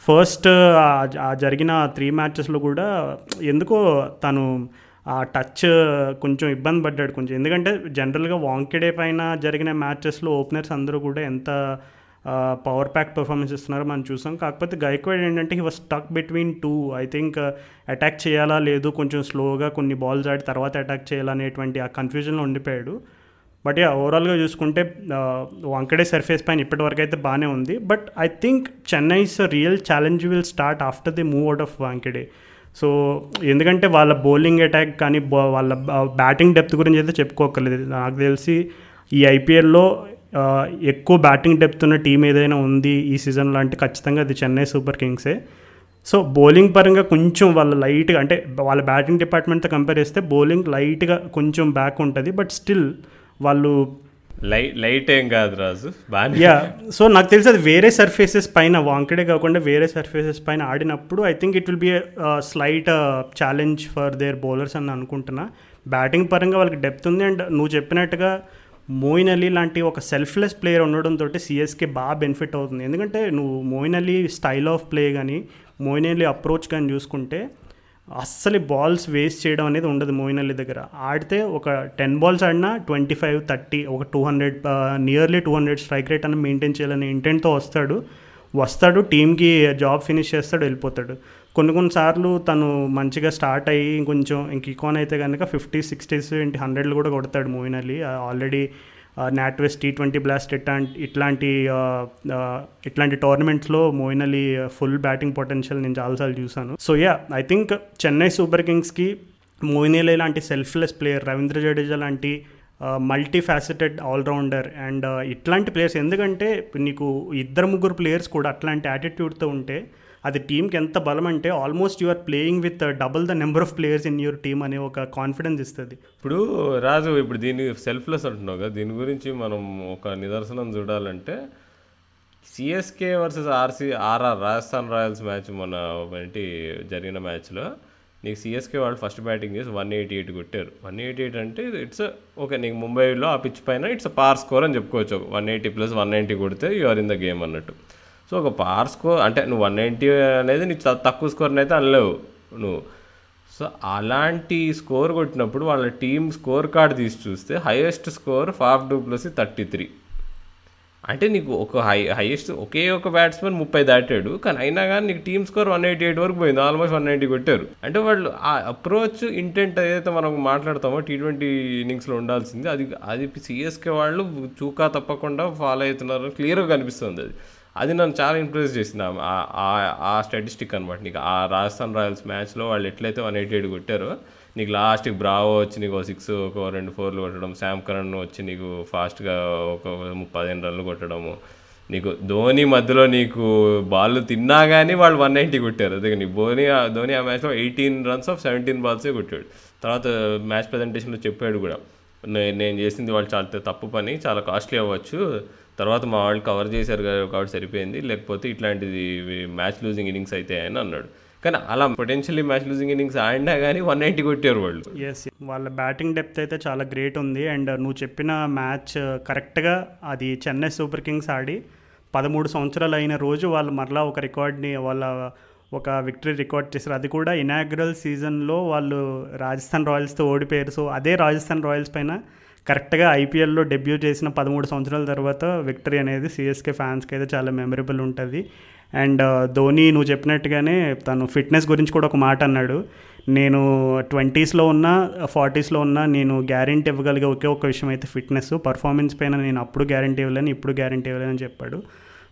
[SPEAKER 2] ఫస్ట్ జరిగిన త్రీ మ్యాచెస్లో కూడా ఎందుకో తను ఆ టచ్ కొంచెం ఇబ్బంది పడ్డాడు కొంచెం. ఎందుకంటే జనరల్గా వాంకెడే పైన జరిగిన మ్యాచెస్లో ఓపెనర్స్ అందరూ కూడా ఎంత పవర్ ప్యాక్ పర్ఫార్మెన్స్ ఇస్తున్నారో మనం చూసాం. కాకపోతే గైక్వాడ్ ఏంటంటే he was stuck between two I think attack చేయాలా లేదు కొంచెం స్లోగా కొన్ని బాల్స్ ఆడి తర్వాత అటాక్ చేయాలనేటువంటి ఆ కన్ఫ్యూజన్లో ఉండిపోయాడు. బట్ యా ఓవరాల్గా చూసుకుంటే వంకడే సర్ఫేస్ పైన ఇప్పటివరకు అయితే బాగానే ఉంది. But I think Chennai's real challenge will start after the move out of Wankhede so ఎందుకంటే వాళ్ళ బౌలింగ్ అటాక్ కానీ వాళ్ళ బ్యాటింగ్ డెప్త్ గురించి అయితే చెప్పుకోకర్లేదు నాకు తెలిసి ఈ ఐపీఎల్లో ఎక్కువ బ్యాటింగ్ డెప్త్ ఉన్న టీం ఏదైనా ఉంది ఈ సీజన్లో అంటే ఖచ్చితంగా అది చెన్నై సూపర్ కింగ్సే. సో బౌలింగ్ పరంగా కొంచెం వాళ్ళ లైట్గా అంటే వాళ్ళ బ్యాటింగ్ డిపార్ట్మెంట్తో కంపేర్ చేస్తే బౌలింగ్ లైట్గా కొంచెం బ్యాక్ ఉంటుంది. బట్ స్టిల్ వాళ్ళు
[SPEAKER 1] లైట్ లైట్ ఏం కాదు రాజు.
[SPEAKER 2] యా సో నాకు తెలిసి అది వేరే సర్ఫేసెస్ పైన వాంకడే కాకుండా వేరే సర్ఫేసెస్ పైన ఆడినప్పుడు I think it will be slight challenge for there bowlers అని అనుకుంటున్నా. బ్యాటింగ్ పరంగా వాళ్ళకి డెప్త్ ఉంది అండ్ నువ్వు చెప్పినట్టుగా మోయిన్ అలీ లాంటి ఒక సెల్ఫ్లెస్ ప్లేయర్ ఉండడంతో సిఎస్కే బాగా బెనిఫిట్ అవుతుంది. ఎందుకంటే నువ్వు Moeen Ali style of play కానీ మోయిన్ అలీ అప్రోచ్ కానీ చూసుకుంటే అస్సలు బాల్స్ వేస్ట్ చేయడం అనేది ఉండదు మోయిన్ అలీ దగ్గర. ఆడితే ఒక టెన్ బాల్స్ ఆడినా ట్వంటీ ఫైవ్ థర్టీ ఒక two hundred nearly two hundred strike rate అని మెయింటైన్ చేయాలని ఇంటెంట్తో వస్తాడు. వస్తాడు టీంకి జాబ్ ఫినిష్ చేస్తాడు వెళ్ళిపోతాడు. కొన్ని కొన్నిసార్లు తను మంచిగా స్టార్ట్ అయ్యి కొంచెం ఇంక ఇకాన్ అయితే కనుక ఫిఫ్టీ సిక్స్టీస్ ఏంటి హండ్రెడ్లు కూడా కొడతాడు Moeen Ali already NatWest T twenty blast ఇట్లాంటి ఇట్లాంటి ఇట్లాంటి టోర్నమెంట్స్లో Moeen Ali full batting potential నేను చాలాసార్లు చూసాను so yeah I think Chennai Super కింగ్స్కి Moeen Ali లాంటి సెల్ఫ్లెస్ ప్లేయర్ రవీంద్ర జడేజా లాంటి మల్టీ ఫ్యాసిటెడ్ ఆల్రౌండర్ అండ్ ఇట్లాంటి ప్లేయర్స్. ఎందుకంటే నీకు ఇద్దరు ముగ్గురు ప్లేయర్స్ కూడా అట్లాంటి యాటిట్యూడ్తో ఉంటే అది టీంకి ఎంత బలం అంటే almost you are playing with double the number of players in your team అనే ఒక కాన్ఫిడెన్స్ ఇస్తుంది.
[SPEAKER 1] ఇప్పుడు రాజు ఇప్పుడు దీని సెల్ఫ్లెస్ అంటున్నావు కదా దీని గురించి మనం ఒక నిదర్శనం చూడాలంటే CSK versus RC RR Rajasthan Royals match మన ఏంటి జరిగిన మ్యాచ్లో నీకు సిఎస్కే వాళ్ళు ఫస్ట్ బ్యాటింగ్ చేసి వన్ ఎయిటీ ఎయిట్ కొట్టారు. వన్ ఎయిటీ ఎయిట్ అంటే ఇట్స్ ఓకే నీకు ముంబైలో ఆ పిచ్ పైన ఇట్స్ పార్ స్కోర్ అని చెప్పుకోవచ్చు. One eighty plus one ninety కొడితే you are in the game అన్నట్టు. సో ఒక పార్ స్కోర్ అంటే నువ్వు వన్ నైంటీ అనేది నీకు తక్కువ స్కోర్ని అయితే అనలేవు నువ్వు. సో అలాంటి స్కోర్ కొట్టినప్పుడు వాళ్ళ టీం స్కోర్ కార్డ్ తీసి చూస్తే highest score Faf du Plessis thirty three అంటే నీకు ఒక హై హైయెస్ట్ ఒకే ఒక బ్యాట్స్మెన్ ముప్పై దాటాడు కానీ అయినా కానీ నీకు team score one eighty eight వరకు పోయింది ఆల్మోస్ట్ వన్ నైంటీ కొట్టారు. అంటే వాళ్ళు ఆ అప్రోచ్ ఇంటెంట్ ఏదైతే మనం మాట్లాడతామో టీ ట్వంటీ ఇన్నింగ్స్లో ఉండాల్సింది అది అది సిఎస్కే వాళ్ళు చూకా తప్పకుండా ఫాలో అవుతున్నారు క్లియర్గా కనిపిస్తుంది అది. అది నన్ను చాలా ఇంప్రెస్ చేసింది. ఆ- ఆ- స్టాటిస్టిక్ అనమాట నీకు ఆ రాజస్థాన్ రాయల్స్ మ్యాచ్లో వాళ్ళు ఎట్లయితే వన్ ఎయిటీ ఎయిట్ కొట్టారో నీకు లాస్ట్కి బ్రావో వచ్చి నీకు సిక్స్ ఒక రెండు ఫోర్లు కొట్టడం శామ్ కరణ్ వచ్చి నీకు ఫాస్ట్గా ఒక పదిహేను రన్లు కొట్టడము నీకు ధోని మధ్యలో నీకు బాల్ తిన్నా కానీ వాళ్ళు వన్ నైంటీ కొట్టారు. అదే నీ ధోని ఆ- ధోని ఆ మ్యాచ్లో ఎయిటీన్ రన్స్ ఆఫ్ సెవెంటీన్ బాల్సే కొట్టాడు. తర్వాత మ్యాచ్ ప్రజెంటేషన్లో చెప్పాడు కూడా. నేను చేసింది వాళ్ళు చాలా తప్పు పని చాలా కాస్ట్లీ అవ్వచ్చు. తర్వాత మా వాళ్ళు కవర్ చేశారు కాబట్టి సరిపోయింది. లేకపోతే ఇట్లాంటిది మ్యాచ్ లూజింగ్ ఇన్నింగ్స్ అయితే అని అన్నాడు. కానీ అలా పొటెన్షియల్లీ మ్యాచ్ లూజింగ్ ఇన్నింగ్స్ ఆడినా కానీ వన్ నైంటీ కొట్టారు వాళ్ళు.
[SPEAKER 2] ఎస్ వాళ్ళ బ్యాటింగ్ డెప్త్ అయితే చాలా గ్రేట్ ఉంది. అండ్ నువ్వు చెప్పిన మ్యాచ్ కరెక్ట్గా అది చెన్నై సూపర్ కింగ్స్ ఆడి పదమూడు సంవత్సరాలు అయిన రోజు వాళ్ళు మరలా ఒక రికార్డ్ని వాళ్ళ ఒక విక్టరీ రికార్డ్ చేశారు. అది కూడా ఇనాగ్రల్ సీజన్లో వాళ్ళు రాజస్థాన్ రాయల్స్తో ఓడిపోయారు. సో అదే రాజస్థాన్ రాయల్స్ పైన కరెక్ట్గా ఐపీఎల్లో డెబ్యూ చేసిన పదమూడు సంవత్సరాల తర్వాత విక్టరీ అనేది సిఎస్కే ఫ్యాన్స్కి అయితే చాలా మెమరబుల్ ఉంటుంది. అండ్ ధోని నువ్వు చెప్పినట్టుగానే తను ఫిట్నెస్ గురించి కూడా ఒక మాట అన్నాడు. నేను ట్వంటీస్లో ఉన్నా ఫార్టీస్లో ఉన్నా నేను గ్యారంటీ ఇవ్వగలిగే ఒకే ఒక విషయం అయితే ఫిట్నెస్. పర్ఫార్మెన్స్ పైన నేను అప్పుడు గ్యారంటీ ఇవ్వలేను ఇప్పుడు గ్యారంటీ ఇవ్వలేను అని చెప్పాడు.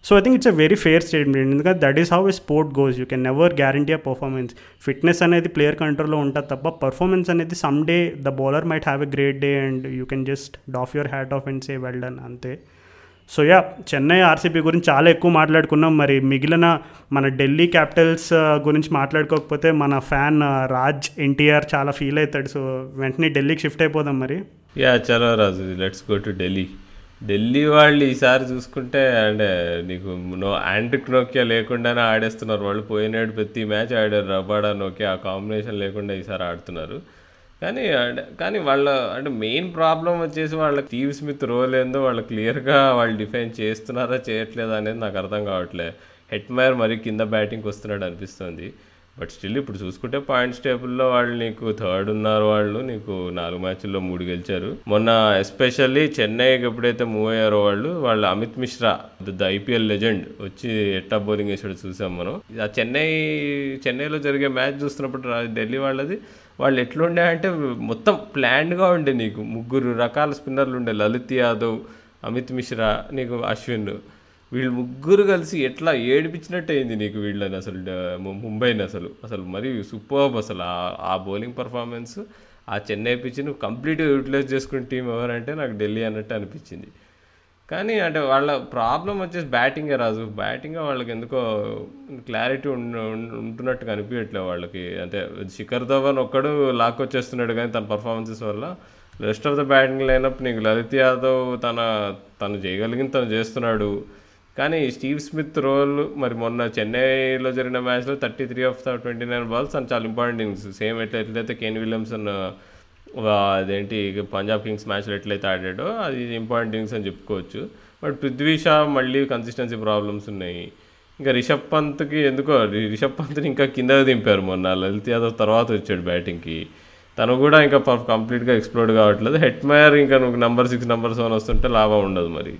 [SPEAKER 2] So I think it's a very fair statement ఎందుకంటే that is how a sport goes you can never guarantee uh performance fitness అనేది ప్లేయర్ కంట్రోల్లో ఉంటుంది తప్ప పర్ఫార్మెన్స్ అనేది some day the bowler might have a great day and you can just doff your hat off and say well done అంతే so yeah Chennai RCB గురించి చాలా ఎక్కువ మాట్లాడుకున్నాం. మరి మిగిలిన మన ఢిల్లీ క్యాపిటల్స్ గురించి మాట్లాడుకోకపోతే మన ఫ్యాన్ రాజ్ ఎన్టీఆర్ చాలా ఫీల్ అవుతాడు. సో వెంటనే ఢిల్లీకి షిఫ్ట్ అయిపోదాం మరి.
[SPEAKER 1] యా చాలా Raju let's go to Delhi Delhi వాళ్ళు ఈసారి చూసుకుంటే అంటే నీకు నో యాండ్రిక్ నోకియా లేకుండానే ఆడేస్తున్నారు. వాళ్ళు పోయినాడు ప్రతి మ్యాచ్ ఆడారు. రబాడా నోకియా ఆ కాంబినేషన్ లేకుండా ఈసారి ఆడుతున్నారు. కానీ అంటే- కానీ వాళ్ళ అంటే మెయిన్ ప్రాబ్లం వచ్చేసి వాళ్ళ స్టీవ్ స్మిత్ రోల్ ఏందో వాళ్ళు క్లియర్గా వాళ్ళు డిఫైన్ చేస్తున్నారా చేయట్లేదా అనేది నాకు అర్థం కావట్లే. హెట్ మైర్ మరీ కింద బ్యాటింగ్కి వస్తున్నాడు అనిపిస్తుంది. బట్ స్టిల్ ఇప్పుడు చూసుకుంటే పాయింట్స్ టేబుల్లో వాళ్ళు నీకు థర్డ్ ఉన్నారు వాళ్ళు నీకు నాలుగు మ్యాచ్ల్లో మూడు గెలిచారు. మొన్న ఎస్పెషల్లీ చెన్నైకి ఎప్పుడైతే మూవ్ అయ్యారో వాళ్ళు వాళ్ళు Amit Mishra the IPL legend వచ్చి ఎట్టా బౌలింగ్ వేసాడు చూసాం మనం. ఆ చెన్నై చెన్నైలో జరిగే మ్యాచ్ చూస్తున్నప్పుడు రా- ఢిల్లీ వాళ్ళది. వాళ్ళు ఎట్లుండే అంటే మొత్తం ప్లాన్డ్గా ఉండే నీకు. ముగ్గురు రకాల స్పిన్నర్లు ఉండే లలిత్ యాదవ్ అమిత్ మిశ్రా నీకు అశ్విన్. వీళ్ళు ముగ్గురు కలిసి ఎట్లా ఏడిపించినట్టు అయింది నీకు వీళ్ళని అసలు ముంబైని అసలు? అసలు మరి సూపర్ అసలు ఆ- ఆ బౌలింగ్ పర్ఫార్మెన్స్ ఆ చెన్నై పిచ్ని కంప్లీట్గా యూటిలైజ్ చేసుకునే టీం ఎవరంటే నాకు ఢిల్లీ అన్నట్టు అనిపించింది. కానీ అంటే వాళ్ళ ప్రాబ్లం వచ్చేసి బ్యాటింగే రాజు. బ్యాటింగ్ వాళ్ళకి ఎందుకో క్లారిటీ ఉంటున్నట్టు కనిపించట్లేదు వాళ్ళకి. అంటే శిఖర్ ధవన్ ఒక్కడు లాక్ వచ్చేస్తున్నాడు కానీ తన పర్ఫార్మెన్సెస్ వల్ల rest of the batting lineup నీకు లలిత్ యాదవ్ తన తను చేయగలిగింది తను చేస్తున్నాడు. కానీ స్టీవ్ స్మిత్ రోల్ మరి మొన్న చెన్నైలో జరిగిన మ్యాచ్లో thirty three off twenty nine balls and చాలా ఇంపార్టెంట్ ఇన్నింగ్స్. సేమ్ ఎట్లా ఎట్లయితే కేన్ విలియమ్సన్ అదేంటి పంజాబ్ కింగ్స్ మ్యాచ్లో ఎట్లయితే ఆడాడో అది ఇంపార్టెంట్ ఇన్నింగ్స్ అని చెప్పుకోవచ్చు. బట్ పృథ్వీ షా మళ్ళీ కన్సిస్టెన్సీ ప్రాబ్లమ్స్ ఉన్నాయి. ఇంకా రిషబ్ పంత్కి ఎందుకో రిషబ్ పంత్ని ఇంకా కింద దింపారు మొన్న. లలిత్ యాదవ్ తర్వాత వచ్చాడు బ్యాటింగ్కి. తను కూడా ఇంకా కంప్లీట్గా ఎక్స్ప్లోర్ కావట్లేదు. హెట్ మయర్ ఇంకా నువ్వు నెంబర్ సిక్స్ నెంబర్ సెవెన్ వస్తుంటే లాభం ఉండదు మరి.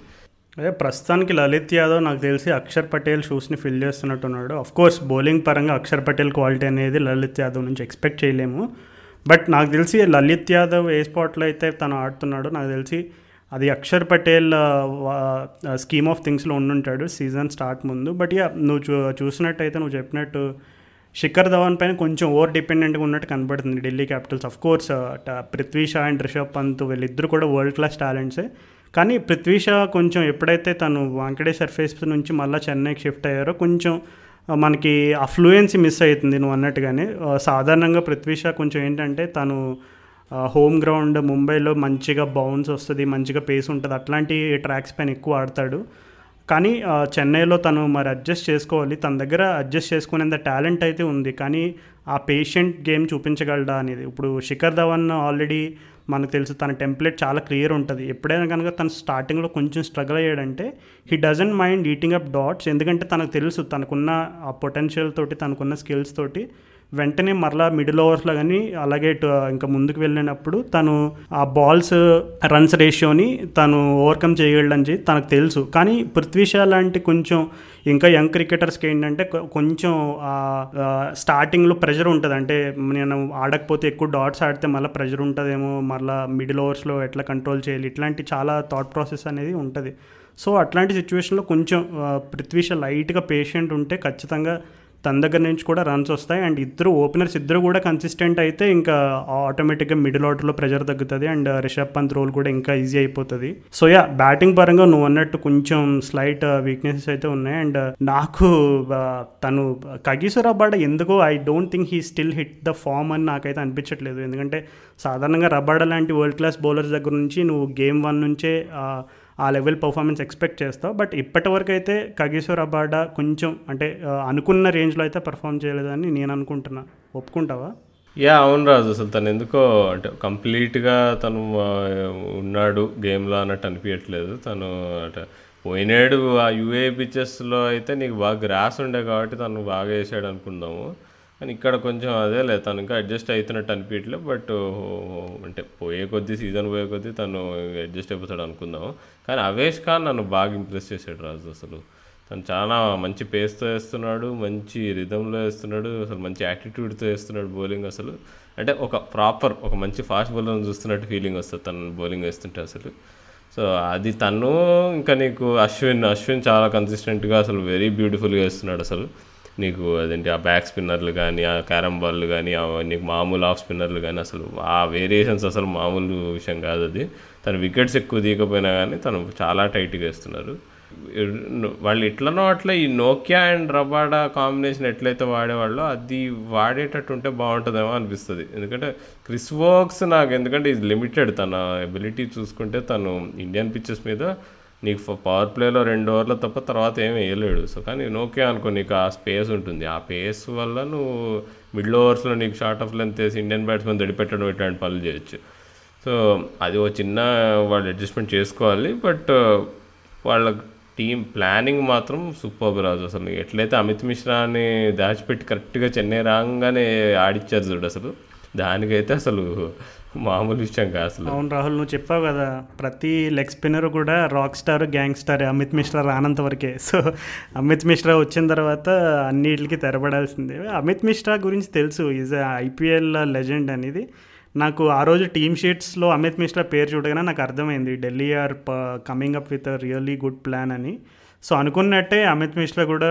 [SPEAKER 2] అదే ప్రస్తుతానికి లలిత్ యాదవ్ నాకు తెలిసి అక్షర్ పటేల్ షూస్ని ఫిల్ చేస్తున్నట్టున్నాడు. అఫ్ కోర్స్ బౌలింగ్ పరంగా అక్షర్ పటేల్ క్వాలిటీ అనేది లలిత్ యాదవ్ నుంచి ఎక్స్పెక్ట్ చేయలేము. బట్ నాకు తెలిసి లలిత్ యాదవ్ ఏ స్పాట్లో అయితే తను ఆడుతున్నాడో నాకు తెలిసి అది అక్షర్ పటేల్ స్కీమ్ ఆఫ్ థింగ్స్లో ఉండుంటాడు. సీజన్ స్టార్ట్ ముందు. బట్ యా నువ్వు చూ చూసినట్టయితే నువ్వు చెప్పినట్టు శిఖర్ ధవన్ పైన కొంచెం ఓవర్ డిపెండెంట్గా ఉన్నట్టు కనబడుతుంది Delhi Capitals. Of course uh, Prithvi Shaw and Rishabh Pant వీళ్ళిద్దరు కూడా వరల్డ్ క్లాస్ టాలెంట్సే కానీ పృథ్వీ షా కొంచెం ఎప్పుడైతే తను వాంకడేశ్వర్ ఫేస్ నుంచి మళ్ళీ చెన్నైకి షిఫ్ట్ అయ్యారో కొంచెం uh, మనకి అఫ్లూయెన్సీ మిస్ అవుతుంది నువ్వు అన్నట్టుగానే. Uh, సాధారణంగా పృథ్వీ షా కొంచెం ఏంటంటే తను హోమ్ గ్రౌండ్ ముంబైలో మంచిగా బౌన్స్ వస్తుంది మంచిగా పేస్ ఉంటుంది అట్లాంటి ట్రాక్స్ పైన ఎక్కువ ఆడతాడు. కానీ చెన్నైలో తను మరి అడ్జస్ట్ చేసుకోవాలి. తన దగ్గర అడ్జస్ట్ చేసుకునేంత టాలెంట్ అయితే ఉంది. కానీ ఆ పేషెంట్ గేమ్ చూపించగలడా అనేది. ఇప్పుడు శిఖర్ ధవన్ ఆల్రెడీ మనకు తెలుసు తన టెంప్లెట్ చాలా క్లియర్ ఉంటుంది. ఎప్పుడైనా కనుక తను స్టార్టింగ్లో కొంచెం struggle అయ్యాడంటే he doesn't mind eating up dots. ఎందుకంటే తనకు తెలుసు తనకున్న ఆ పొటెన్షియల్ తోటి తనకున్న స్కిల్స్ తోటి వెంటనే మరలా మిడిల్ ఓవర్స్లో కానీ అలాగే ఇంకా ముందుకు వెళ్ళినప్పుడు తను ఆ బాల్స్ రన్స్ రేషియోని తను ఓవర్కమ్ చేయగలడని చెప్పి తనకు తెలుసు. కానీ పృథ్వీ షా లాంటి కొంచెం ఇంకా యంగ్ క్రికెటర్స్కి ఏంటంటే కొంచెం స్టార్టింగ్లో ప్రెషర్ ఉంటుంది. అంటే నేను ఆడకపోతే ఎక్కువ డాట్స్ ఆడితే మళ్ళీ ప్రెషర్ ఉంటుందేమో మళ్ళీ మిడిల్ ఓవర్స్లో ఎట్లా కంట్రోల్ చేయాలి ఇట్లాంటి చాలా థాట్ ప్రాసెస్ అనేది ఉంటుంది. సో అట్లాంటి సిచ్యువేషన్లో కొంచెం పృథ్వీష లైట్గా పేషెంట్ ఉంటే ఖచ్చితంగా తన దగ్గర నుంచి కూడా రన్స్ వస్తాయి. అండ్ ఇద్దరు ఓపెనర్స్ ఇద్దరు కూడా కన్సిస్టెంట్ అయితే ఇంకా ఆటోమేటిక్గా మిడిల్ ఆర్డర్లో ప్రెజర్ తగ్గుతుంది. అండ్ రిషబ్ పంత్ రోల్ కూడా ఇంకా ఈజీ అయిపోతుంది. సో యా బ్యాటింగ్ పరంగా నువ్వు అన్నట్టు కొంచెం స్లైట్ వీక్నెసెస్ uh, అయితే ఉన్నాయి. అండ్ uh, నాకు uh, తను తను కగీశ్వర ఎందుకో I don't think he still hit the form అని నాకైతే అనిపించట్లేదు. ఎందుకంటే సాధారణంగా రబాడ లాంటి వరల్డ్ క్లాస్ బౌలర్స్ దగ్గర నుంచి నువ్వు గేమ్ వన్ నుంచే ఆ, లెవెల్ పర్ఫార్మెన్స్ ఎక్స్పెక్ట్ చేస్తావు. బట్ ఇప్పటివరకు అయితే కగేశ్వర్ అబాడా కొంచెం అంటే అనుకున్న రేంజ్లో అయితే పర్ఫామ్ చేయలేదని నేను అనుకుంటున్నా. ఒప్పుకుంటావా?
[SPEAKER 1] యా అవును రాజు. అసలు తను ఎందుకో అంటే కంప్లీట్గా తను ఉన్నాడు. గేమ్లో అన్నట్టు అనిపించట్లేదు తను అంటే పోయినాడు ఆ యూఏ పిచ్చెస్లో అయితే నీకు బాగా గ్రాస్ ఉండే కాబట్టి తను బాగా వేసాడు అనుకుందాము. కానీ ఇక్కడ కొంచెం అదే లేదు తను ఇంకా అడ్జస్ట్ అవుతున్నట్టు అనిపించట్లేదు బట్ అంటే పోయే కొద్దీ సీజన్ పోయే కొద్దీ తను అడ్జస్ట్ అయిపోతాడు అనుకుందాము. కానీ అవేష్ ఖాన్ నన్ను బాగా ఇంప్రెస్ చేశాడు రాజు అసలు. తను చాలా మంచి పేస్తో వేస్తున్నాడు మంచి రిధంలో వేస్తున్నాడు అసలు మంచి యాటిట్యూడ్తో వేస్తున్నాడు బౌలింగ్ అసలు. అంటే ఒక ప్రాపర్ ఒక మంచి ఫాస్ట్ బౌలర్ని చూస్తున్నట్టు ఫీలింగ్ వస్తుంది తను బౌలింగ్ వేస్తుంటే అసలు. సో అది తను ఇంకా నీకు అశ్విన్ అశ్విన్ చాలా కన్సిస్టెంట్గా అసలు వెరీ బ్యూటిఫుల్గా వేస్తున్నాడు అసలు. నీకు అదేంటి ఆ బ్యాక్ స్పిన్నర్లు కానీ ఆ క్యారమ్ బాల్లు కానీ నీకు మామూలు ఆఫ్ స్పిన్నర్లు కానీ అసలు ఆ వేరియేషన్స్ అసలు మామూలు విషయం కాదు అది. తను వికెట్స్ ఎక్కువ తీయకపోయినా కానీ తను చాలా టైట్గా వేస్తున్నారు. వాళ్ళు ఎట్లనో అట్లా ఈ నోకియా అండ్ రబాడా కాంబినేషన్ ఎట్లయితే వాడేవాళ్ళో అది వాడేటట్టు ఉంటే బాగుంటుందేమో అనిపిస్తుంది. ఎందుకంటే క్రిస్ వోక్స్ నాకు ఎందుకంటే ఇది లిమిటెడ్ తన ఎబిలిటీ చూసుకుంటే తను ఇండియన్ పిచ్చెస్ మీద నీకు పవర్ ప్లేలో రెండు ఓవర్లు తప్ప తర్వాత ఏమి వేయలేడు. సో కానీ నోకియా అనుకో నీకు ఆ స్పేస్ ఉంటుంది. ఆ పేస్ వల్ల నువ్వు మిడిల్ ఓవర్స్లో నీకు షార్ట్ ఆఫ్ లెంత్ వేసి ఇండియన్ బ్యాట్స్మెన్ దడిపెట్టడం ఇట్లాంటి పనులు చేయొచ్చు. సో అది ఒక చిన్న వాళ్ళు అడ్జస్ట్మెంట్ చేసుకోవాలి. బట్ వాళ్ళ టీం ప్లానింగ్ మాత్రం సూపర్ రాజు. అసలు ఎట్లయితే అమిత్ మిశ్రాని దాచిపెట్టి కరెక్ట్గా చెన్నై రాగానే ఆడిచ్చారు చూడు అసలు. దానికైతే అసలు మామూలు విషయం కాదు అసలు.
[SPEAKER 2] అవును రాహుల్ నువ్వు చెప్పావు కదా ప్రతి లెగ్ స్పిన్నర్ కూడా rock star gang star Amit Mishra రానంత వరకే. సో అమిత్ మిశ్రా వచ్చిన తర్వాత అన్నిటికి తెరపడాల్సిందే. అమిత్ మిశ్రా గురించి తెలుసు ఈజ్ ఐపీఎల్ లెజెండ్ అనేది. నాకు ఆ రోజు టీమ్ షీట్స్లో అమిత్ మిశ్రా పేరు చూడగానే నాకు అర్థమైంది Delhi are coming up with really good plan అని. సో అనుకున్నట్టే అమిత్ మిశ్రా కూడా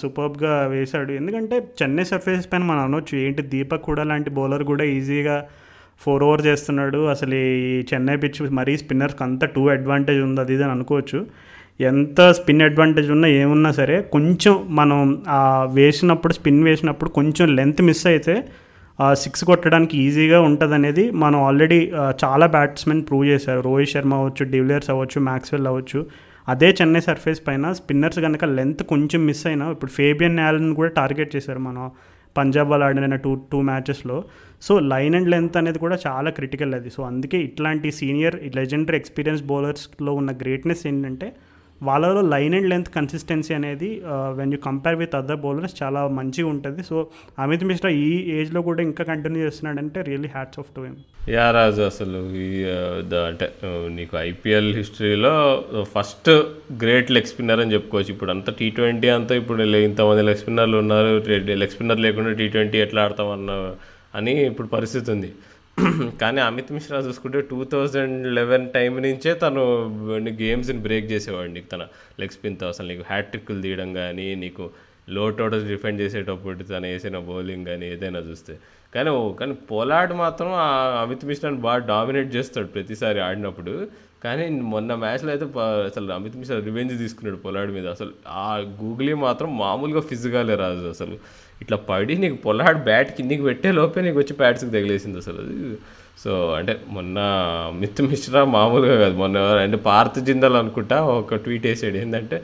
[SPEAKER 2] సూపర్బ్గా వేశాడు. ఎందుకంటే చెన్నై సర్ఫేస్ పైన మనం అనొచ్చు ఏంటి దీపక్ కూడా లాంటి బౌలర్ కూడా ఈజీగా ఫోర్ ఓవర్ చేస్తున్నాడు. అసలు ఈ చెన్నై పిచ్ మరీ స్పిన్నర్స్కి అంత టూ అడ్వాంటేజ్ ఉంది అది ఇది అని అనుకోవచ్చు. ఎంత స్పిన్ అడ్వాంటేజ్ ఉన్నా ఏమున్నా సరే కొంచెం మనం వేసినప్పుడు స్పిన్ వేసినప్పుడు కొంచెం లెంత్ మిస్ అయితే సిక్స్ కొట్టడానికి ఈజీగా ఉంటుంది అనేది మనం ఆల్రెడీ చాలా బ్యాట్స్మెన్ ప్రూవ్ చేశారు. రోహిత్ శర్మ అవ్వచ్చు డివిలియర్స్ అవ్వచ్చు మ్యాక్స్వెల్ అవ్వచ్చు. అదే చెన్నై సర్ఫేస్ పైన స్పిన్నర్స్ కనుక లెంత్ కొంచెం మిస్ అయినా ఇప్పుడు ఫేబియన్ యాలన్ కూడా టార్గెట్ చేశారు మనం పంజాబ్ వాళ్ళు ఆడిన టూ టూ మ్యాచెస్లో సో లైన్ అండ్ లెంత్ అనేది కూడా చాలా క్రిటికల్ అది. సో అందుకే ఇట్లాంటి సీనియర్ లెజెండరీ ఎక్స్పీరియన్స్ బౌలర్స్లో ఉన్న గ్రేట్నెస్ ఏంటంటే వాళ్ళలో లైన్ అండ్ లెంత్ కన్సిస్టెన్సీ అనేది when you compare with other bowlers చాలా మంచిగా ఉంటుంది. సో అమిత్ మిశ్రా ఈ ఏజ్లో కూడా ఇంకా కంటిన్యూ చేస్తున్నాడంటే really hats off to him
[SPEAKER 1] yeah Raju అసలు ఈ ద- అంటే నీకు ఐపీఎల్ హిస్టరీలో ఫస్ట్ గ్రేట్ లెగ్ స్పిన్నర్ అని చెప్పుకోవచ్చు. ఇప్పుడు అంతా టీ ట్వంటీ అంతా ఇప్పుడు ఇంతమంది లెగ్ స్పిన్నర్లు ఉన్నారు. లెగ్ స్పిన్నర్ లేకుండా టీ ట్వంటీ ఎట్లా ఆడతామన్న అని ఇప్పుడు పరిస్థితి ఉంది. కానీ అమిత్ మిశ్రా చూసుకుంటే టూ థౌజండ్ లెవెన్ టైం నుంచే తను గేమ్స్ని బ్రేక్ చేసేవాడు నీకు. తన లెగ్ స్పిన్తో అసలు నీకు హ్యాట్రిక్లు తీయడం కానీ నీకు లో టోటల్స్ డిఫెండ్ చేసేటప్పుడు తను వేసిన బౌలింగ్ కానీ ఏదైనా చూస్తే. కానీ ఓ కానీ పోలాడ్ మాత్రం ఆ అమిత్ మిశ్రాని బాగా డామినేట్ చేస్తాడు ప్రతిసారి ఆడినప్పుడు. కానీ మొన్న మ్యాచ్లో అయితే అసలు అమిత్ మిశ్రా రివెంజ్ తీసుకున్నాడు పొలాడ్ మీద. అసలు ఆ గూగులీ మాత్రం మామూలుగా ఫిజికలే రాదు అసలు. ఇట్లా పడి నీకు పొలాడ్ బ్యాట్ కిందికి పెట్టే లోపే నీకు వచ్చి ప్యాట్స్కి తగిలేసింది అసలు. అది సో అంటే మొన్న మిత్ మిశ్రా మామూలుగా కాదు. మొన్న అంటే పార్త్ జిందల్ అనుకుంటా ఒక ట్వీట్ వేసాడు. ఏంటంటే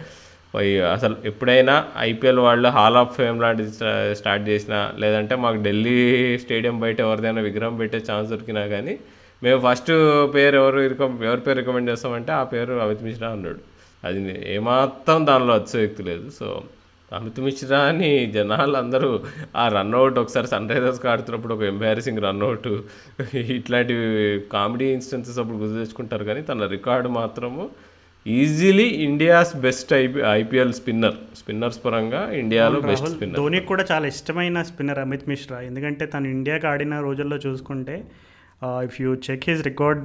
[SPEAKER 1] అసలు ఎప్పుడైనా ఐపీఎల్ వాళ్ళు హాల్ ఆఫ్ ఫేమ్ లాంటిది స్టార్ట్ చేసినా లేదంటే మాకు ఢిల్లీ స్టేడియం బయట ఎవరిదైనా విగ్రహం పెట్టే ఛాన్స్ దొరికినా కానీ మేము ఫస్ట్ పేరు ఎవరు రికమ్ ఎవరి పేరు రికమెండ్ చేస్తామంటే ఆ పేరు అమిత్ మిశ్రా అన్నాడు. అది ఏమాత్రం దానిలో అతిశయోక్తి లేదు. సో అమిత్ మిశ్రా అని జనాలు అందరూ ఆ రన్అట్ ఒకసారి సన్ రైజర్స్కి ఆడుతున్నప్పుడు ఒక ఎంబారసింగ్ రన్అట్ ఇట్లాంటివి కామెడీ ఇన్స్టెన్సెస్ అప్పుడు గుర్తు తెచ్చుకుంటారు కానీ తన రికార్డు మాత్రము easily India's best IP IPL spinner. Spinners పరంగా ఇండియాలో బెస్ట్ స్పిన్నర్.
[SPEAKER 2] ధోనికి కూడా చాలా ఇష్టమైన స్పిన్నర్ అమిత్ మిశ్రా. ఎందుకంటే తను ఇండియాకి ఆడిన రోజుల్లో చూసుకుంటే if you check his record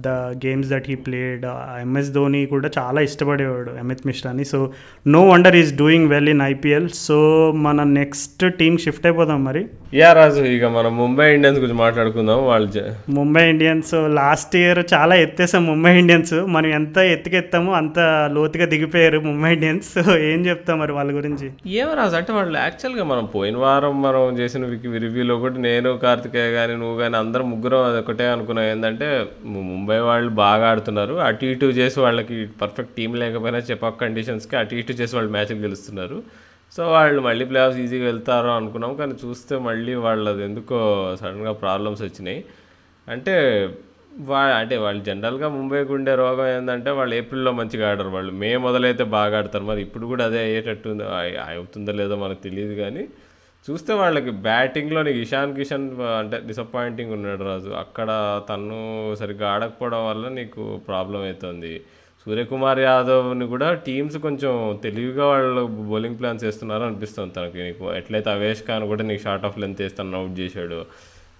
[SPEAKER 2] the games that he played MS Dhoni కూడా చాలా ఇష్టపడేవాడు Amit మిశ్రాని so no wonder is doing well in IPL so మన నెక్స్ట్ టీం షిఫ్ట్ అయిపోదాం మరి.
[SPEAKER 1] యా రాజు ఇక మనం ముంబై ఇండియన్స్ గురించి మాట్లాడుకుందాం. వాళ్ళు
[SPEAKER 2] ముంబై ఇండియన్స్ లాస్ట్ ఇయర్ చాలా ఎత్తేసాం ముంబై ఇండియన్స్. మనం ఎంత ఎత్తుకెత్తామో అంత లోతుగా దిగిపోయారు ముంబై ఇండియన్స్. సో ఏం చెప్తాం మరి వాళ్ళ గురించి?
[SPEAKER 1] ఏమో రాజు అంటే వాళ్ళు యాక్చువల్గా మనం పోయిన వారం మనం చేసిన రివ్యూలో కూడా నేను కార్తికేయ కానీ నువ్వు కానీ అందరం ముగ్గురం అది ఒకటే అనుకున్నాం ఏంటంటే ముంబై వాళ్ళు బాగా ఆడుతున్నారు. అటు ఇటు చేసి వాళ్ళకి పర్ఫెక్ట్ టీం లేకపోయినా చెప్పక్ కండిషన్స్కి అటు ఇటు చేసి వాళ్ళు మ్యాచ్లు గెలుస్తున్నారు. సో వాళ్ళు మళ్ళీ ప్లే ఆఫ్స్ ఈజీగా వెళ్తారు అనుకున్నాం. కానీ చూస్తే మళ్ళీ వాళ్ళది ఎందుకో సడన్గా ప్రాబ్లమ్స్ వచ్చినాయి. అంటే వా అంటే వాళ్ళు జనరల్గా ముంబైకి ఉండే రోగం ఏంటంటే వాళ్ళు ఏప్రిల్లో మంచిగా ఆడరు వాళ్ళు. మే మొదలైతే బాగా ఆడతారు. మరి ఇప్పుడు కూడా అదే అయ్యేటట్టు అవుతుందో లేదో మనకు తెలియదు కానీ చూస్తే వాళ్ళకి బ్యాటింగ్లో నీకు ఇషాన్ కిషన్ అంటే డిసప్పాయింటింగ్ ఉన్నాడు రాజు. అక్కడ తను సరిగ్గా ఆడకపోవడం వల్ల నీకు ప్రాబ్లం అవుతుంది. సూర్యకుమార్ యాదవ్ని కూడా టీమ్స్ కొంచెం తెలివిగా వాళ్ళు బౌలింగ్ ప్లాన్స్ వేస్తున్నారు అనిపిస్తుంది తనకి. నీకు ఎట్లయితే అవేష్ ఖాన్ కూడా నీకు షార్ట్ ఆఫ్ లెంత్ వేసి తను అవుట్ చేశాడు.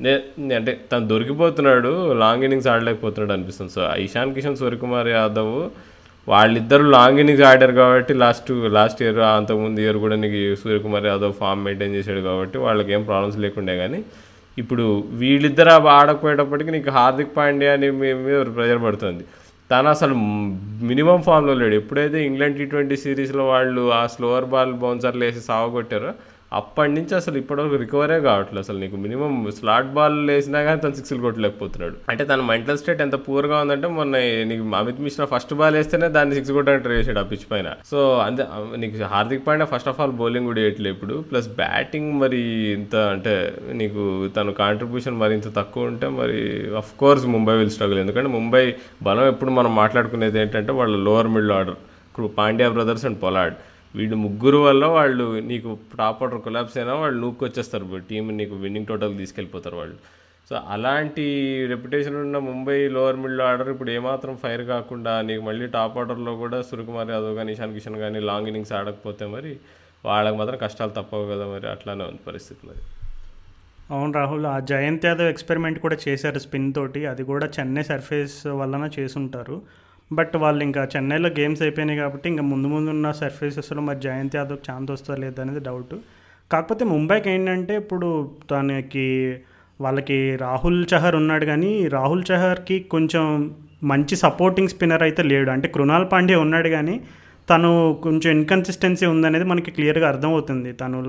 [SPEAKER 1] నే- అంటే తను దొరికిపోతున్నాడు లాంగ్ ఇన్నింగ్స్ ఆడలేకపోతున్నాడు అనిపిస్తుంది. సో ఇషాన్ కిషన్ సూర్యకుమార్ యాదవ్ వాళ్ళిద్దరు లాంగ్ ఇన్నింగ్స్ ఆడారు కాబట్టి లాస్ట్ లాస్ట్ ఇయర్ అంతకుముందు ఇయర్ కూడా నీకు సూర్యకుమార్ యాదవ్ ఫామ్ మెయింటైన్ చేశాడు కాబట్టి వాళ్ళకి ఏం ప్రాబ్లమ్స్ లేకుండే కానీ ఇప్పుడు వీళ్ళిద్దరు ఆడకపోయేటప్పటికీ ఆడకపోయేటప్పటికి నీకు హార్దిక్ పాండ్యా అని మీద ప్రెజర్ పడుతుంది. తను అసలు మినిమం ఫామ్లో లేడు. ఎప్పుడైతే ఇంగ్లాండ్ టీ ట్వంటీ సిరీస్లో వాళ్ళు ఆ స్లోవర్ బాల్ బౌన్సర్లు వేసి సావగొట్టారో అప్పటి నుంచి అసలు ఇప్పటివరకు రికవరే కావట్లేదు. అసలు నీకు మినిమం స్లాట్ బాల్ వేసినా కానీ తను సిక్స్లు కొట్టలేకపోతున్నాడు. అంటే తన మెంటల్ స్టేట్ ఎంత పూర్గా ఉందంటే మొన్న నీకు అమిత్ మిశ్రా ఫస్ట్ బాల్ వేస్తేనే దాన్ని సిక్స్ కొట్టడానికి ట్రై చేశాడు ఆ పిచ్ పైన. సో అంతే నీకు Hardik Pandya first of all bowling కూడా వేయట్లేదు ఇప్పుడు. ప్లస్ బ్యాటింగ్ మరి ఇంత అంటే నీకు తన కాంట్రిబ్యూషన్ మరి ఇంత తక్కువ ఉంటే మరి of course Mumbai will struggle ఎందుకంటే ముంబై బలం ఎప్పుడు మనం మాట్లాడుకునేది ఏంటంటే వాళ్ళ లోవర్ మిడిల్ ఆర్డర్ ఇప్పుడు పాండ్యా బ్రదర్స్ అండ్ పొలాడ్ వీళ్ళు ముగ్గురు వల్ల వాళ్ళు నీకు టాప్ ఆర్డర్ కొలాబ్స్ అయినా వాళ్ళు నూక్కొచ్చేస్తారు టీం నీకు విన్నింగ్ టోటల్ తీసుకెళ్ళిపోతారు వాళ్ళు. సో అలాంటి రెప్యుటేషన్ ఉన్న ముంబై లోవర్ మిడిల్ ఆర్డర్ ఇప్పుడు ఏమాత్రం ఫైర్ కాకుండా నీకు మళ్ళీ టాప్ ఆర్డర్లో కూడా సూర్యకుమార్ యాదవ్ కానీ ఇషాన్ కిషన్ కానీ లాంగ్ ఇన్నింగ్స్ ఆడకపోతే మరి వాళ్ళకి మాత్రం కష్టాలు తప్పవు కదా మరి. అట్లానే ఉంది పరిస్థితి మరి.
[SPEAKER 2] అవును రాహుల్ ఆ జయంత్ యాదవ్ ఎక్స్పెరిమెంట్ కూడా చేశారు స్పిన్ తోటి. అది కూడా చెన్నై సర్ఫేస్ వలన చేసుంటారు బట్ వాళ్ళు ఇంకా చెన్నైలో గేమ్స్ అయిపోయినాయి కాబట్టి ఇంకా ముందు ముందు ఉన్న సర్ఫేసెస్లో మరి జయంత్ యాదవ్ ఛాన్స్ వస్తుందా లేదా అనేది డౌట్ కాకపోతే ముంబైకి ఏంటంటే ఇప్పుడు తనకి వాళ్ళకి రాహుల్ చహర్ ఉన్నాడు కానీ రాహుల్ చహర్కి కొంచెం మంచి సపోర్టింగ్ స్పిన్నర్ అయితే లేడు. అంటే కృణాల్ పాండే ఉన్నాడు కానీ తను కొంచెం ఇన్కన్సిస్టెన్సీ ఉందనేది మనకి క్లియర్గా అర్థమవుతుంది. తను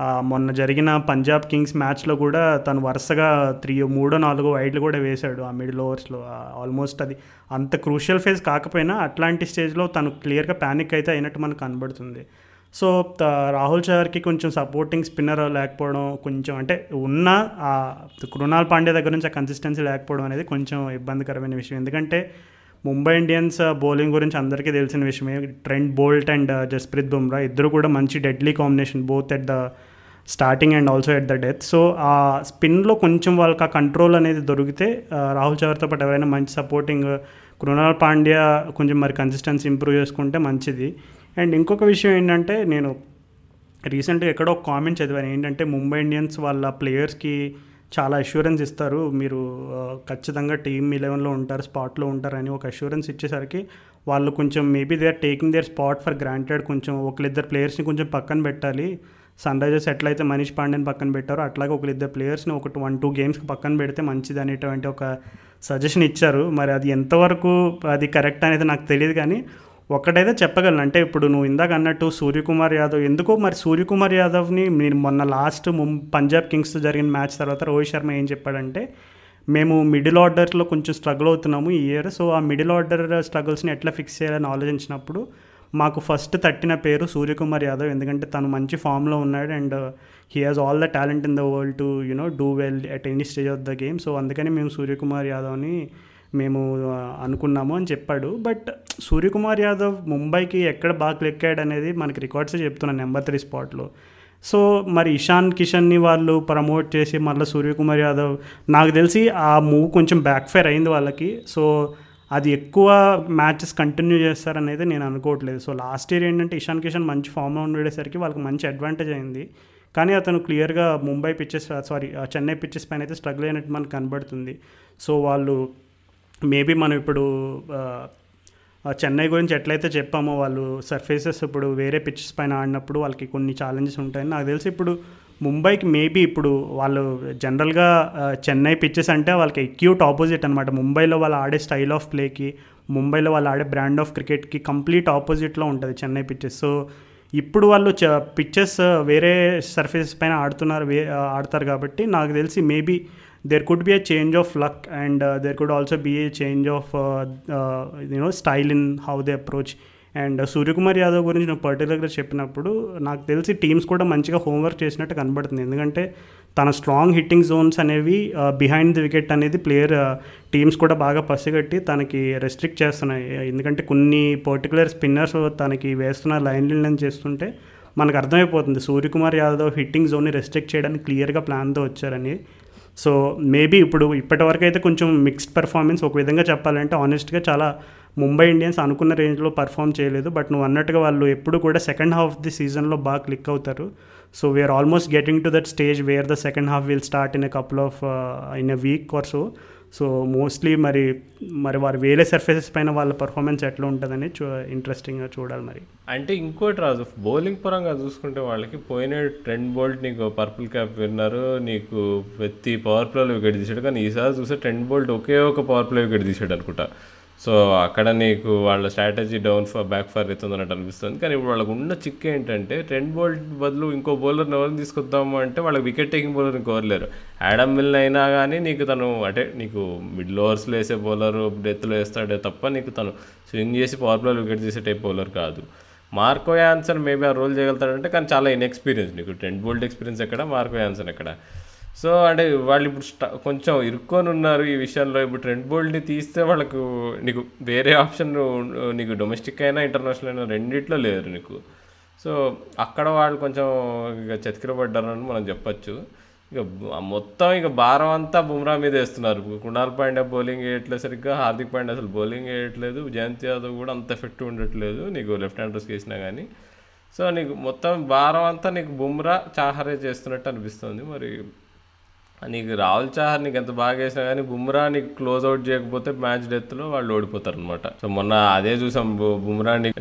[SPEAKER 2] మొన్న జరిగిన పంజాబ్ కింగ్స్ మ్యాచ్లో కూడా తను వరుసగా త్రీ మూడో నాలుగో వైడ్లు కూడా వేశాడు ఆ మిడిల్ ఓవర్స్లో. ఆల్మోస్ట్ అది అంత క్రూషియల్ ఫేజ్ కాకపోయినా అట్లాంటి స్టేజ్లో తను క్లియర్గా ప్యానిక్ అయితే అయినట్టు మనకు కనబడుతుంది. సో రాహుల్ చహర్కి కొంచెం సపోర్టింగ్ స్పిన్నర్ లేకపోవడం కొంచెం అంటే ఉన్న ఆ కృణాల్ పాండే దగ్గర నుంచి ఆ కన్సిస్టెన్సీ లేకపోవడం అనేది కొంచెం ఇబ్బందికరమైన విషయం. ఎందుకంటే ముంబై ఇండియన్స్ బౌలింగ్ గురించి అందరికీ తెలిసిన విషయమే. Trent Boult and Jasprit Bumrah ఇద్దరు కూడా మంచి deadly combination both at the starting and also at the death so ఆ స్పిన్లో కొంచెం వాళ్ళకి ఆ కంట్రోల్ అనేది దొరికితే రాహుల్ చవర్తో పాటు ఎవరైనా మంచి సపోర్టింగ్ కృణాల్ పాండ్యా కొంచెం మరి కన్సిస్టెన్సీ ఇంప్రూవ్ చేసుకుంటే మంచిది. అండ్ ఇంకొక విషయం ఏంటంటే నేను రీసెంట్గా ఎక్కడో ఒక కామెంట్ చదివాను. ఏంటంటే ముంబై ఇండియన్స్ వాళ్ళ ప్లేయర్స్కి చాలా అష్యూరెన్స్ ఇస్తారు. మీరు ఖచ్చితంగా టీమ్ ఇలెవెన్లో ఉంటారు స్పాట్లో ఉంటారని ఒక అష్యూరెన్స్ ఇచ్చేసరికి వాళ్ళు కొంచెం maybe they are taking their spot for granted కొంచెం ఒకరిద్దరు ప్లేయర్స్ని కొంచెం పక్కన పెట్టాలి. సన్ రైజర్స్ ఎట్లయితే మనీష్ పాండేని పక్కన పెట్టారో అట్లాగే ఒకరిద్దరు ప్లేయర్స్ని ఒకటి వన్ టూ గేమ్స్కి పక్కన పెడితే మంచిది అనేటువంటి ఒక సజెషన్ ఇచ్చారు. మరి అది ఎంతవరకు అది కరెక్ట్ అనేది నాకు తెలియదు కానీ ఒకటైతే చెప్పగలను. అంటే ఇప్పుడు నువ్వు ఇందాక అన్నట్టు సూర్యకుమార్ యాదవ్ ఎందుకో మరి సూర్యకుమార్ యాదవ్ని నేను మొన్న లాస్ట్ ముం పంజాబ్ కింగ్స్తో జరిగిన మ్యాచ్ తర్వాత రోహిత్ శర్మ ఏం చెప్పాడంటే మేము మిడిల్ ఆర్డర్లో కొంచెం స్ట్రగుల్ అవుతున్నాము ఈ ఇయర్ సో ఆ మిడిల్ ఆర్డర్ స్ట్రగుల్స్ని ఎట్లా ఫిక్స్ చేయాలని ఆలోచించినప్పుడు మాకు ఫస్ట్ తట్టిన పేరు సూర్యకుమార్ యాదవ్ ఎందుకంటే తను మంచి ఫామ్లో ఉన్నాడు and he has all the talent in the world to you know do well at any stage of the game so అందుకని మేము సూర్యకుమార్ యాదవ్ని మేము uh, అనుకున్నాము అని చెప్పాడు. బట్ సూర్యకుమార్ యాదవ్ ముంబైకి ఎక్కడ బాగా క్లిక్కాడు అనేది మనకి రికార్డ్స్ చెప్తున్నాను నెంబర్ త్రీ స్పాట్లో సో మరి ఇషాన్ కిషన్ని వాళ్ళు ప్రమోట్ చేసి మళ్ళీ సూర్యకుమార్ యాదవ్ నాకు తెలిసి ఆ మూవ్ కొంచెం బ్యాక్ఫైర్ అయింది వాళ్ళకి. సో అది ఎక్కువ మ్యాచెస్ కంటిన్యూ చేస్తారనేది నేను అనుకోవట్లేదు. సో లాస్ట్ ఇయర్ ఏంటంటే ఇషాన్ కిషన్ మంచి ఫామ్లో ఉండేసరికి వాళ్ళకి మంచి అడ్వాంటేజ్ అయింది. కానీ అతను క్లియర్గా Mumbai pitches sorry uh, uh, Chennai pitches పైన అయితే స్ట్రగుల్ అయినట్టు మనకు కనబడుతుంది. సో వాళ్ళు మేబీ మనం ఇప్పుడు uh, చెన్నై గురించి ఎట్లయితే చెప్పామో వాళ్ళు సర్ఫేసెస్ ఇప్పుడు వేరే పిచ్చెస్ పైన ఆడినప్పుడు వాళ్ళకి కొన్ని ఛాలెంజెస్ ఉంటాయని నాకు తెలిసి ఇప్పుడు ముంబైకి మేబీ ఇప్పుడు వాళ్ళు జనరల్గా చెన్నై పిచ్చెస్ అంటే వాళ్ళకి ఎక్యూట్ ఆపోజిట్ అనమాట ముంబైలో వాళ్ళు ఆడే స్టైల్ ఆఫ్ ప్లేకి ముంబైలో వాళ్ళు ఆడే బ్రాండ్ ఆఫ్ క్రికెట్కి కంప్లీట్ ఆపోజిట్లో ఉంటుంది చెన్నై పిచ్చెస్ సో ఇప్పుడు వాళ్ళు చ పిచ్చెస్ వేరే సర్ఫేసెస్ పైన ఆడుతున్నారు వే ఆడతారు కాబట్టి నాకు తెలిసి maybe there could be a change of luck and there could also be a change of you know style in how they approach and Suryakumar Yadav గురించి నువ్వు పర్టికులర్గా చెప్పినప్పుడు నాకు తెలిసి టీమ్స్ కూడా మంచిగా హోంవర్క్ చేసినట్టు కనబడుతుంది. ఎందుకంటే తన స్ట్రాంగ్ హిట్టింగ్ జోన్స్ అనేవి బిహైండ్ ది వికెట్ అనేది ప్లేయర్ టీమ్స్ కూడా బాగా పసిగట్టి తనకి రెస్ట్రిక్ట్ చేస్తున్నాయి. ఎందుకంటే కొన్ని పర్టికులర్ స్పిన్నర్స్ తనకి వేస్తున్న లైన్ చేస్తుంటే మనకు అర్థమైపోతుంది. సూర్యకుమార్ యాదవ్ హిట్టింగ్ జోన్ని రెస్ట్రిక్ట్ చేయడానికి క్లియర్గా ప్లాన్తో వచ్చారని. సో మేబీ ఇప్పుడు ఇప్పటివరకు అయితే కొంచెం మిక్స్డ్ పెర్ఫార్మెన్స్ ఒక విధంగా చెప్పాలంటే ఆనెస్ట్గా చాలా ముంబై ఇండియన్స్ అనుకున్న రేంజ్లో పర్ఫామ్ చేయలేదు. బట్ నువ్వు అన్నట్టుగా వాళ్ళు ఎప్పుడు కూడా సెకండ్ హాఫ్ ది సీజన్లో బాగా క్లిక్ అవుతారు. So we are almost getting to that stage where the second half will start in a couple of in a week or so so mostly మరి మరి వారు వేరే సర్ఫేసెస్ పైన వాళ్ళ పర్ఫార్మెన్స్ ఎట్లా ఉంటుందని చూ ఇంట్రెస్టింగ్గా చూడాలి మరి.
[SPEAKER 1] అంటే ఇంకోటి రాజు బౌలింగ్ పరంగా చూసుకుంటే వాళ్ళకి పోయిన ట్రెండ్ బోల్ట్ నీకు పర్పుల్ క్యాప్ విన్నారు నీకు ప్రతి పవర్ ప్లేలో వికెట్ తీసాడు కానీ ఈసారి చూస్తే ట్రెండ్ బోల్ట్ ఒకే ఒక పవర్ ప్లే వికెట్ తీసాడు అనుకుంటా. సో అక్కడ నీకు వాళ్ళ strategy down for back for అవుతుంది అన్నట్టు అనిపిస్తుంది. కానీ ఇప్పుడు వాళ్ళకు ఉన్న చిక్ ఏంటంటే ట్రెండ్ బోల్ట్ బదులు ఇంకో బౌలర్ని ఎవరిని తీసుకొద్దాము అంటే వాళ్ళకి వికెట్ టేకింగ్ బౌలర్ ఇంకోరలేరు యాడమ్ మిల్ అయినా కానీ నీకు తను అంటే నీకు మిడిల్ ఓవర్స్లో వేసే బౌలర్ డెత్లో వేస్తాడే తప్ప నీకు తను స్వింగ్ చేసి పవర్ ప్లేలో వికెట్ తీసే టైప్ బౌలర్ కాదు. మార్కో యాన్సన్ మేబీ ఆ రోల్ చేయగలుగుతాడంటే కానీ చాలా ఇన్ఎక్స్పీరియన్స్ నీకు. టెన్ బోల్ట్ ఎక్స్పీరియన్స్ ఎక్కడ? మార్కో యాన్సన్ ఎక్కడ? సో అంటే వాళ్ళు ఇప్పుడు స్ట- కొంచెం ఇరుక్కొని ఉన్నారు ఈ విషయంలో. ఇప్పుడు ట్రెండ్ బోల్ట్ని తీస్తే వాళ్ళకు నీకు వేరే ఆప్షన్ నీకు డొమెస్టిక్ అయినా ఇంటర్నేషనల్ అయినా రెండిట్లో లేరు నీకు. సో అక్కడ వాళ్ళు కొంచెం ఇక చతికిలబడ్డారని మనం చెప్పచ్చు. ఇక మొత్తం ఇక భారం అంతా బుమ్రా మీద వేస్తున్నారు. కుణాల్ పాండ్యా బౌలింగ్ వేయట్లేదు సరిగ్గా. హార్దిక్ పాండ్యా అసలు బౌలింగ్ వేయట్లేదు. జయంత్ యాదవ్ కూడా అంత ఎఫెక్టివ్ ఉండట్లేదు. నీకు లెఫ్ట్ హ్యాండర్స్కి వేసినా కానీ సో నీకు మొత్తం భారం అంతా నీకు బుమ్రా చాహరే చేస్తున్నట్టు అనిపిస్తుంది. మరి నీకు రాహుల్ చహర్ నీకు ఎంత బాగా వేసినా కానీ బుమ్రా నీకు క్లోజ్ అవుట్ చేయకపోతే మ్యాచ్ డెత్లో వాళ్ళు ఓడిపోతారు అనమాట సో మొన్న అదే చూసాం బుమ్రా నీకు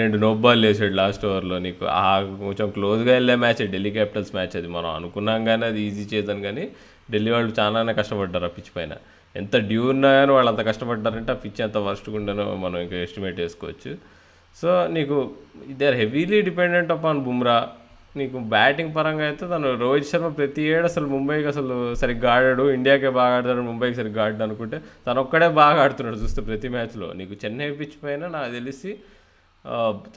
[SPEAKER 1] రెండు నో బాల్ వేసాడు లాస్ట్ ఓవర్లో నీకు. ఆ కొంచెం క్లోజ్గా వెళ్ళే మ్యాచ్ ఢిల్లీ క్యాపిటల్స్ మ్యాచ్ అది. మనం అనుకున్నాం కానీ అది ఈజీ చేద్దాం కానీ ఢిల్లీ వాళ్ళు చాలానే కష్టపడ్డారు ఆ పిచ్ పైన. ఎంత డ్యూ ఉన్నా కానీ వాళ్ళు అంత కష్టపడ్డారంటే ఆ పిచ్ ఎంత వర్స్ట్గా ఉండనో మనం ఇంకా ఎస్టిమేట్ చేసుకోవచ్చు. సో నీకు they are heavily dependent upon Bumrah. నీకు బ్యాటింగ్ పరంగా అయితే తను రోహిత్ శర్మ ప్రతి ఏడు అసలు ముంబైకి అసలు సరిగ్గా ఆడాడు ఇండియాకే బాగా ఆడతాడు ముంబైకి సరిగ్గా ఆడాడు అనుకుంటే తను ఒక్కడే బాగా ఆడుతున్నాడు చూస్తే ప్రతి మ్యాచ్లో. నీకు చెన్నై పిచ్ పైన నాకు తెలిసి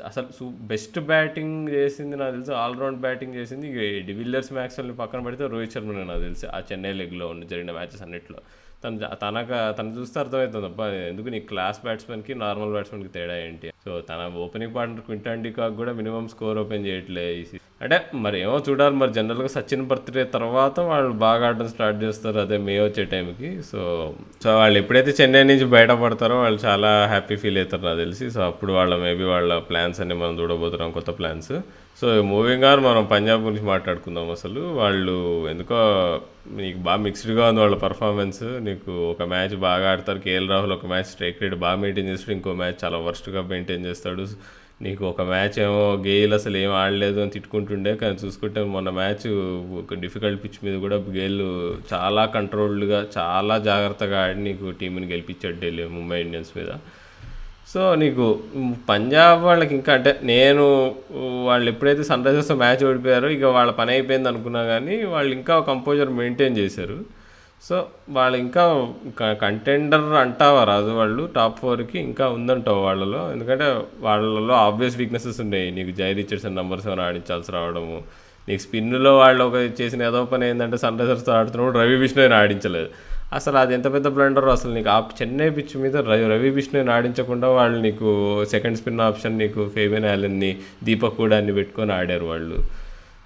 [SPEAKER 1] అసలు సూ బెస్ట్ బ్యాటింగ్ చేసింది నాకు తెలిసి ఆల్రౌండ్ బ్యాటింగ్ చేసింది డివిల్లర్స్ మ్యాక్స్ని పక్కన పెడితే రోహిత్ శర్మనే నాకు తెలిసి ఆ చెన్నై లెగ్లో ఉన్న జరిగిన మ్యాచెస్ అన్నిట్లో. తను తనకు తను చూస్తే అర్థమవుతుంది అబ్బా ఎందుకు నీ క్లాస్ బ్యాట్స్మెన్కి నార్మల్ బ్యాట్స్మెన్కి తేడా ఏంటి? సో తన opening partner Quinton de Kock కూడా మినిమం స్కోర్ ఓపెన్ చేయట్లే ఈ అంటే మరి ఏమో చూడాలి మరి జనరల్గా సచిన్ బర్త్డే తర్వాత వాళ్ళు బాగా ఆడడం స్టార్ట్ చేస్తారు అదే మే వచ్చే టైంకి. సో సో వాళ్ళు ఎప్పుడైతే చెన్నై నుంచి బయటపడతారో వాళ్ళు చాలా హ్యాపీ ఫీల్ అవుతారు నాకు తెలిసి. సో అప్పుడు వాళ్ళ మేబీ వాళ్ళ ప్లాన్స్ అన్ని మనం చూడబోతున్నాం కొత్త ప్లాన్స్. సో మూవింగ్ ఆన్ మనం పంజాబ్ గురించి మాట్లాడుకుందాం అసలు. వాళ్ళు ఎందుకో నీకు బాగా మిక్స్డ్గా ఉంది వాళ్ళ పర్ఫార్మెన్స్ నీకు ఒక మ్యాచ్ బాగా ఆడతారు కేఎల్ రాహుల్ ఒక మ్యాచ్ స్ట్రైక్ రేట్ బాగా మెయింటైన్ చేస్తాడు ఇంకో మ్యాచ్ చాలా వర్స్ట్గా మెయింటైన్ చేస్తాడు. నీకు ఒక మ్యాచ్ ఏమో గేల్ అసలు ఏం ఆడలేదు అని తిట్టుకుంటుండే కానీ చూసుకుంటే మొన్న మ్యాచ్ ఒక డిఫికల్ట్ పిచ్ మీద కూడా గేల్ చాలా కంట్రోల్డ్గా చాలా జాగ్రత్తగా ఆడి నీకు టీంని గెలిపించాడు ఢిల్లీ ముంబై ఇండియన్స్ మీద. సో నీకు పంజాబ్ వాళ్ళకి ఇంకా అంటే నేను వాళ్ళు ఎప్పుడైతే సన్ రైజర్స్ మ్యాచ్ ఓడిపోయారో ఇక వాళ్ళ పని అయిపోయింది అనుకున్నా కానీ వాళ్ళు ఇంకా కంపోజర్ మెయింటైన్ చేశారు. సో వాళ్ళు ఇంకా కంటెండర్ అంటావా రాజు వాళ్ళు? టాప్ ఫోర్కి ఇంకా ఉందంటావు వాళ్ళలో? ఎందుకంటే వాళ్ళలో ఆబ్వియస్ వీక్నెసెస్ ఉన్నాయి. నీకు జై రిచర్డ్సన్ నంబర్ సెవెన్ ఆడించాల్సి రావడము. నీకు స్పిన్లో వాళ్ళు ఒక చేసిన ఏదో పని ఏంటంటే సన్ రైజర్స్తో ఆడుతున్నప్పుడు రవి బిష్ణోయ్ని ఆడించలేదు. అసలు అది ఎంత పెద్ద బ్లండర్ అసలు నీకు? ఆ చెన్నై పిచ్ మీద రవి రవి విష్ణుని ఆడించకుండా వాళ్ళు నీకు సెకండ్ స్పిన్ ఆప్షన్ నీకు ఫేబియన్ యాలన్ని దీపక్ కూడా అన్ని పెట్టుకొని ఆడారు వాళ్ళు.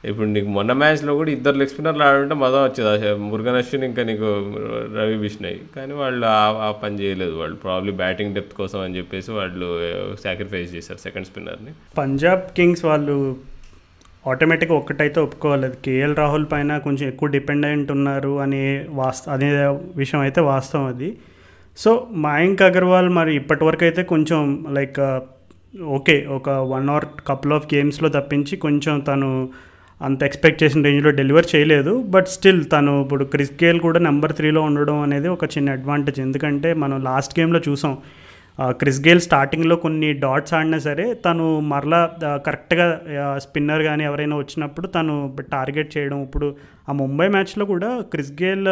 [SPEAKER 1] ఇప్పుడు నీకు మొన్న మ్యాచ్లో కూడా ఇద్దరు లెగ్ స్పిన్నర్లు ఆడుంటే మదం వచ్చేది. మురుగన్ అశ్విన్ ఇంకా నీకు రవి బిష్ణయ్. కానీ వాళ్ళు ఆ- పని చేయలేదు. వాళ్ళు ప్రాబ్లీ బ్యాటింగ్ డెప్త్ కోసం అని చెప్పేసి వాళ్ళు సాక్రిఫైస్ చేశారు సెకండ్ స్పిన్నర్ని
[SPEAKER 2] పంజాబ్ కింగ్స్ వాళ్ళు ఆటోమేటిక్గా ఒక్కటైతే ఒప్పుకోవాలి. కేఎల్ రాహుల్ పైన కొంచెం ఎక్కువ డిపెండెంట్ ఉన్నారు అనే వాస్త అనే విషయం అయితే వాస్తవం అది. సో మయాంక్ అగర్వాల్ మరి ఇప్పటివరకు అయితే కొంచెం లైక్ ఓకే ఒక వన్ ఆర్ కపుల్ ఆఫ్ గేమ్స్లో తప్పించి కొంచెం తను అంత ఎక్స్పెక్ట్ చేసిన రేంజ్లో డెలివర్ చేయలేదు. బట్ స్టిల్ తను ఇప్పుడు క్రిస్ గేల్ కూడా నెంబర్ త్రీలో ఉండడం అనేది ఒక చిన్న అడ్వాంటేజ్ ఎందుకంటే మనం లాస్ట్ గేమ్లో చూసాం క్రిస్ గేల్ స్టార్టింగ్లో కొన్ని డాట్స్ ఆడినా సరే తను మరలా కరెక్ట్గా స్పిన్నర్ కానీ ఎవరైనా వచ్చినప్పుడు తను టార్గెట్ చేయడం. ఇప్పుడు ఆ ముంబై మ్యాచ్లో కూడా క్రిస్ గేల్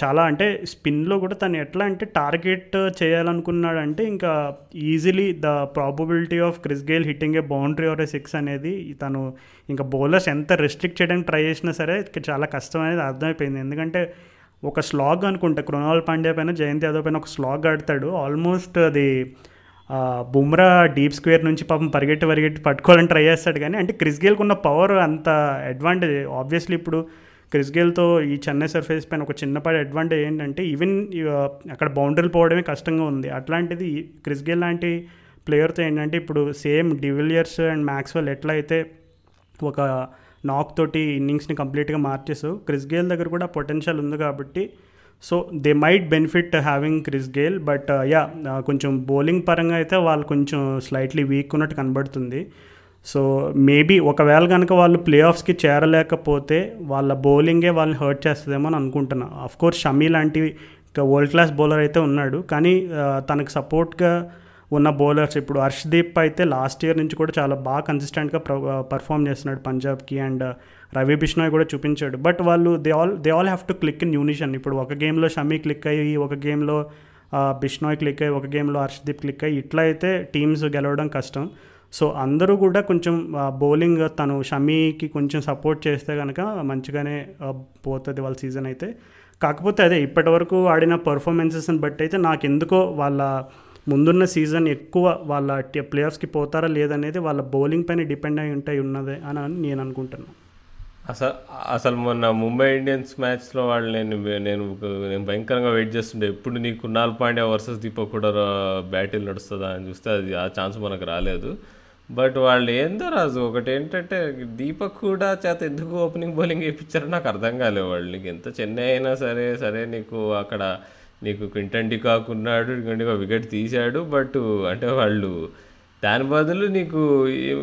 [SPEAKER 2] చాలా అంటే స్పిన్లో కూడా తను ఎట్లా అంటే టార్గెట్ చేయాలనుకున్నాడంటే ఇంకా easily the probability of Chris Gayle hitting a boundary or a six అనేది తను ఇంకా బౌలర్స్ ఎంత రెస్ట్రిక్ట్ చేయడానికి ట్రై చేసినా సరే చాలా కష్టం అనేది అర్థమైపోయింది. ఎందుకంటే ఒక స్లాగ్ అనుకుంటా కృణాల్ పాండ్యా పైన జయంత్ యాదవ్ పైన ఒక స్లాగ్ ఆడతాడు. ఆల్మోస్ట్ అది బుమ్రా డీప్ స్క్వేర్ నుంచి పాపం పరిగెట్టి పరిగెట్టి పట్టుకోవాలని ట్రై చేస్తాడు. కానీ అంటే క్రిస్ గేల్కి ఉన్న పవర్ అంత అడ్వాంటేజ్ ఆబ్వియస్లీ ఇప్పుడు క్రిస్ గేల్తో ఈ చెన్నై సర్ఫేస్ పైన ఒక చిన్నపాటి అడ్వాంటేజ్ ఏంటంటే ఈవెన్ అక్కడ బౌండరీలు పోవడమే కష్టంగా ఉంది. అట్లాంటిది క్రిస్ గేల్ లాంటి ప్లేయర్తో ఏంటంటే ఇప్పుడు సేమ్ డివిలియర్స్ అండ్ మ్యాక్స్వెల్ ఎట్లా అయితే ఒక నాక్ తోటి ఇన్నింగ్స్ని కంప్లీట్గా మార్చేసావు క్రిస్ గేల్ దగ్గర కూడా పొటెన్షియల్ ఉంది కాబట్టి so they might benefit having Chris Gayle. But yeah కొంచెం బౌలింగ్ పరంగా అయితే వాళ్ళు కొంచెం స్లైట్లీ వీక్ ఉన్నట్టు కనబడుతుంది. సో మేబీ ఒకవేళ కనుక వాళ్ళు ప్లే ఆఫ్స్కి చేరలేకపోతే వాళ్ళ బౌలింగే వాళ్ళని హర్ట్ చేస్తుందేమో అని అనుకుంటున్నాను ఆఫ్కోర్స్ షమీ లాంటి వరల్డ్ క్లాస్ బౌలర్ అయితే ఉన్నాడు. కానీ తనకు సపోర్ట్గా ఉన్న బౌలర్స్ ఇప్పుడు హర్షదీప్ అయితే లాస్ట్ ఇయర్ నుంచి కూడా చాలా బాగా కన్సిస్టెంట్గా పర్ఫామ్ చేస్తున్నాడు పంజాబ్కి అండ్ రవి బిష్నాయ్ కూడా చూపించాడు. బట్ వాళ్ళు they all they all have to click in unison ఇప్పుడు ఒక గేమ్లో షమీ క్లిక్ అయ్యి ఒక గేమ్లో బిష్నాయ్ క్లిక్ అయ్యి ఒక గేమ్లో హర్షదీప్ క్లిక్ అయ్యి ఇట్లా అయితే టీమ్స్ గెలవడం కష్టం. సో అందరూ కూడా కొంచెం బౌలింగ్ తను షమీకి కొంచెం సపోర్ట్ చేస్తే కనుక మంచిగానే పోతుంది వాళ్ళ సీజన్ అయితే. కాకపోతే అదే ఇప్పటివరకు ఆడిన పర్ఫార్మెన్సెస్ని బట్టి అయితే నాకు ఎందుకో వాళ్ళ ముందున్న సీజన్ ఎక్కువ వాళ్ళ ప్లేయర్స్కి పోతారా లేదనేది వాళ్ళ బౌలింగ్ పైన డిపెండ్ అయి ఉంటాయి ఉన్నదే అని నేను అనుకుంటున్నాను
[SPEAKER 1] అసలు అసలు మొన్న ముంబై ఇండియన్స్ మ్యాచ్లో వాళ్ళు నేను నేను నేను భయంకరంగా వెయిట్ చేస్తుండే. ఎప్పుడు నీకు నాలుగు పాండ్యా వర్సెస్ దీపక్ కూడా బ్యాటిల్ నడుస్తుందా అని చూస్తే అది ఆ ఛాన్స్ మనకు రాలేదు. బట్ వాళ్ళు ఏందో రాజు ఒకటి ఏంటంటే దీపక్ కూడా చేత ఎందుకు ఓపెనింగ్ బౌలింగ్ వేయించారో నాకు అర్థం కాలేదు వాళ్ళు. నీకు ఎంత చెన్నై అయినా సరే సరే నీకు అక్కడ నీకు క్వింటండి కాకున్నాడు ఉన్నాడు ఇంకొక వికెట్ తీశాడు. బట్ అంటే వాళ్ళు దాని బదులు నీకు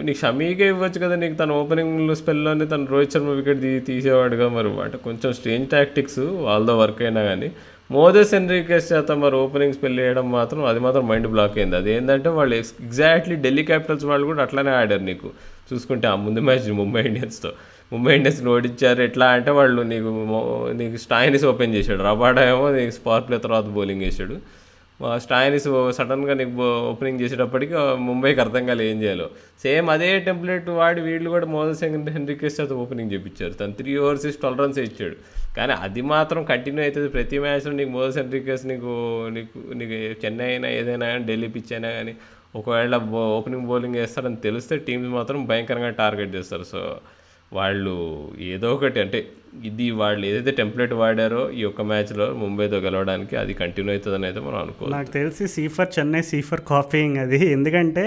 [SPEAKER 1] నీకు షమీకే ఇవ్వచ్చు కదా నీకు తన ఓపెనింగ్ స్పెల్లోనే తను రోహిత్ శర్మ వికెట్ తీ తీసేవాడుగా మరి. అంటే కొంచెం స్ట్రేంజ్ టాక్టిక్స్ వాళ్ళతో వర్క్ అయినా కానీ మోదస్ ఎన్రికేస్ చేత మరి ఓపెనింగ్ స్పెల్ వేయడం మాత్రం అది మాత్రం మైండ్ బ్లాక్ అయింది. అది ఏంటంటే వాళ్ళు ఎగ్జాక్ట్లీ ఢిల్లీ క్యాపిటల్స్ వాళ్ళు కూడా అట్లానే ఆడారు నీకు. చూసుకుంటే ఆ ముందు మ్యాచ్ ముంబై ఇండియన్స్తో ముంబై ఇండియన్స్ని ఓడించారు. ఎట్లా అంటే వాళ్ళు నీకు నీకు స్టాయినిస్ ఓపెన్ చేశాడు. రబాడా ఏమో నీకు స్పార్ ప్లే తర్వాత బౌలింగ్ వేసాడు స్టాయినిస్ సడన్గా నీకు ఓపెనింగ్ చేసేటప్పటికి ముంబైకి అర్థం కాలే ఏం చేయాలో. సేమ్ అదే టెంప్లెట్ వాడి వీళ్ళు కూడా మోదస్ హెన్రికేస్ చేత ఓపెనింగ్ చేయించారు తను త్రీ ఓవర్స్ ట్వెల్వ్ రన్స్ ఇచ్చాడు. కానీ అది మాత్రం కంటిన్యూ అవుతుంది. ప్రతి మ్యాచ్లో నీకు మోదీ హెన్రికేస్ నీకు నీకు నీకు చెన్నై అయినా ఏదైనా కానీ ఢిల్లీ పిచ్ అయినా కానీ ఒకవేళ ఓపెనింగ్ బౌలింగ్ వేస్తారని తెలిస్తే టీమ్స్ మాత్రం భయంకరంగా టార్గెట్ చేస్తారు. సో వాళ్ళు ఏదో ఒకటి అంటే ఇది వాళ్ళు ఏదైతే టెంప్లెట్ వాడారో ఈ ఒక్క మ్యాచ్లో ముంబైతో గెలవడానికి అది కంటిన్యూ అవుతుందని అయితే మనం అనుకో
[SPEAKER 2] నాకు తెలిసి సీఫర్ చెన్నై సీఫర్ కాపీయింగ్ అది. ఎందుకంటే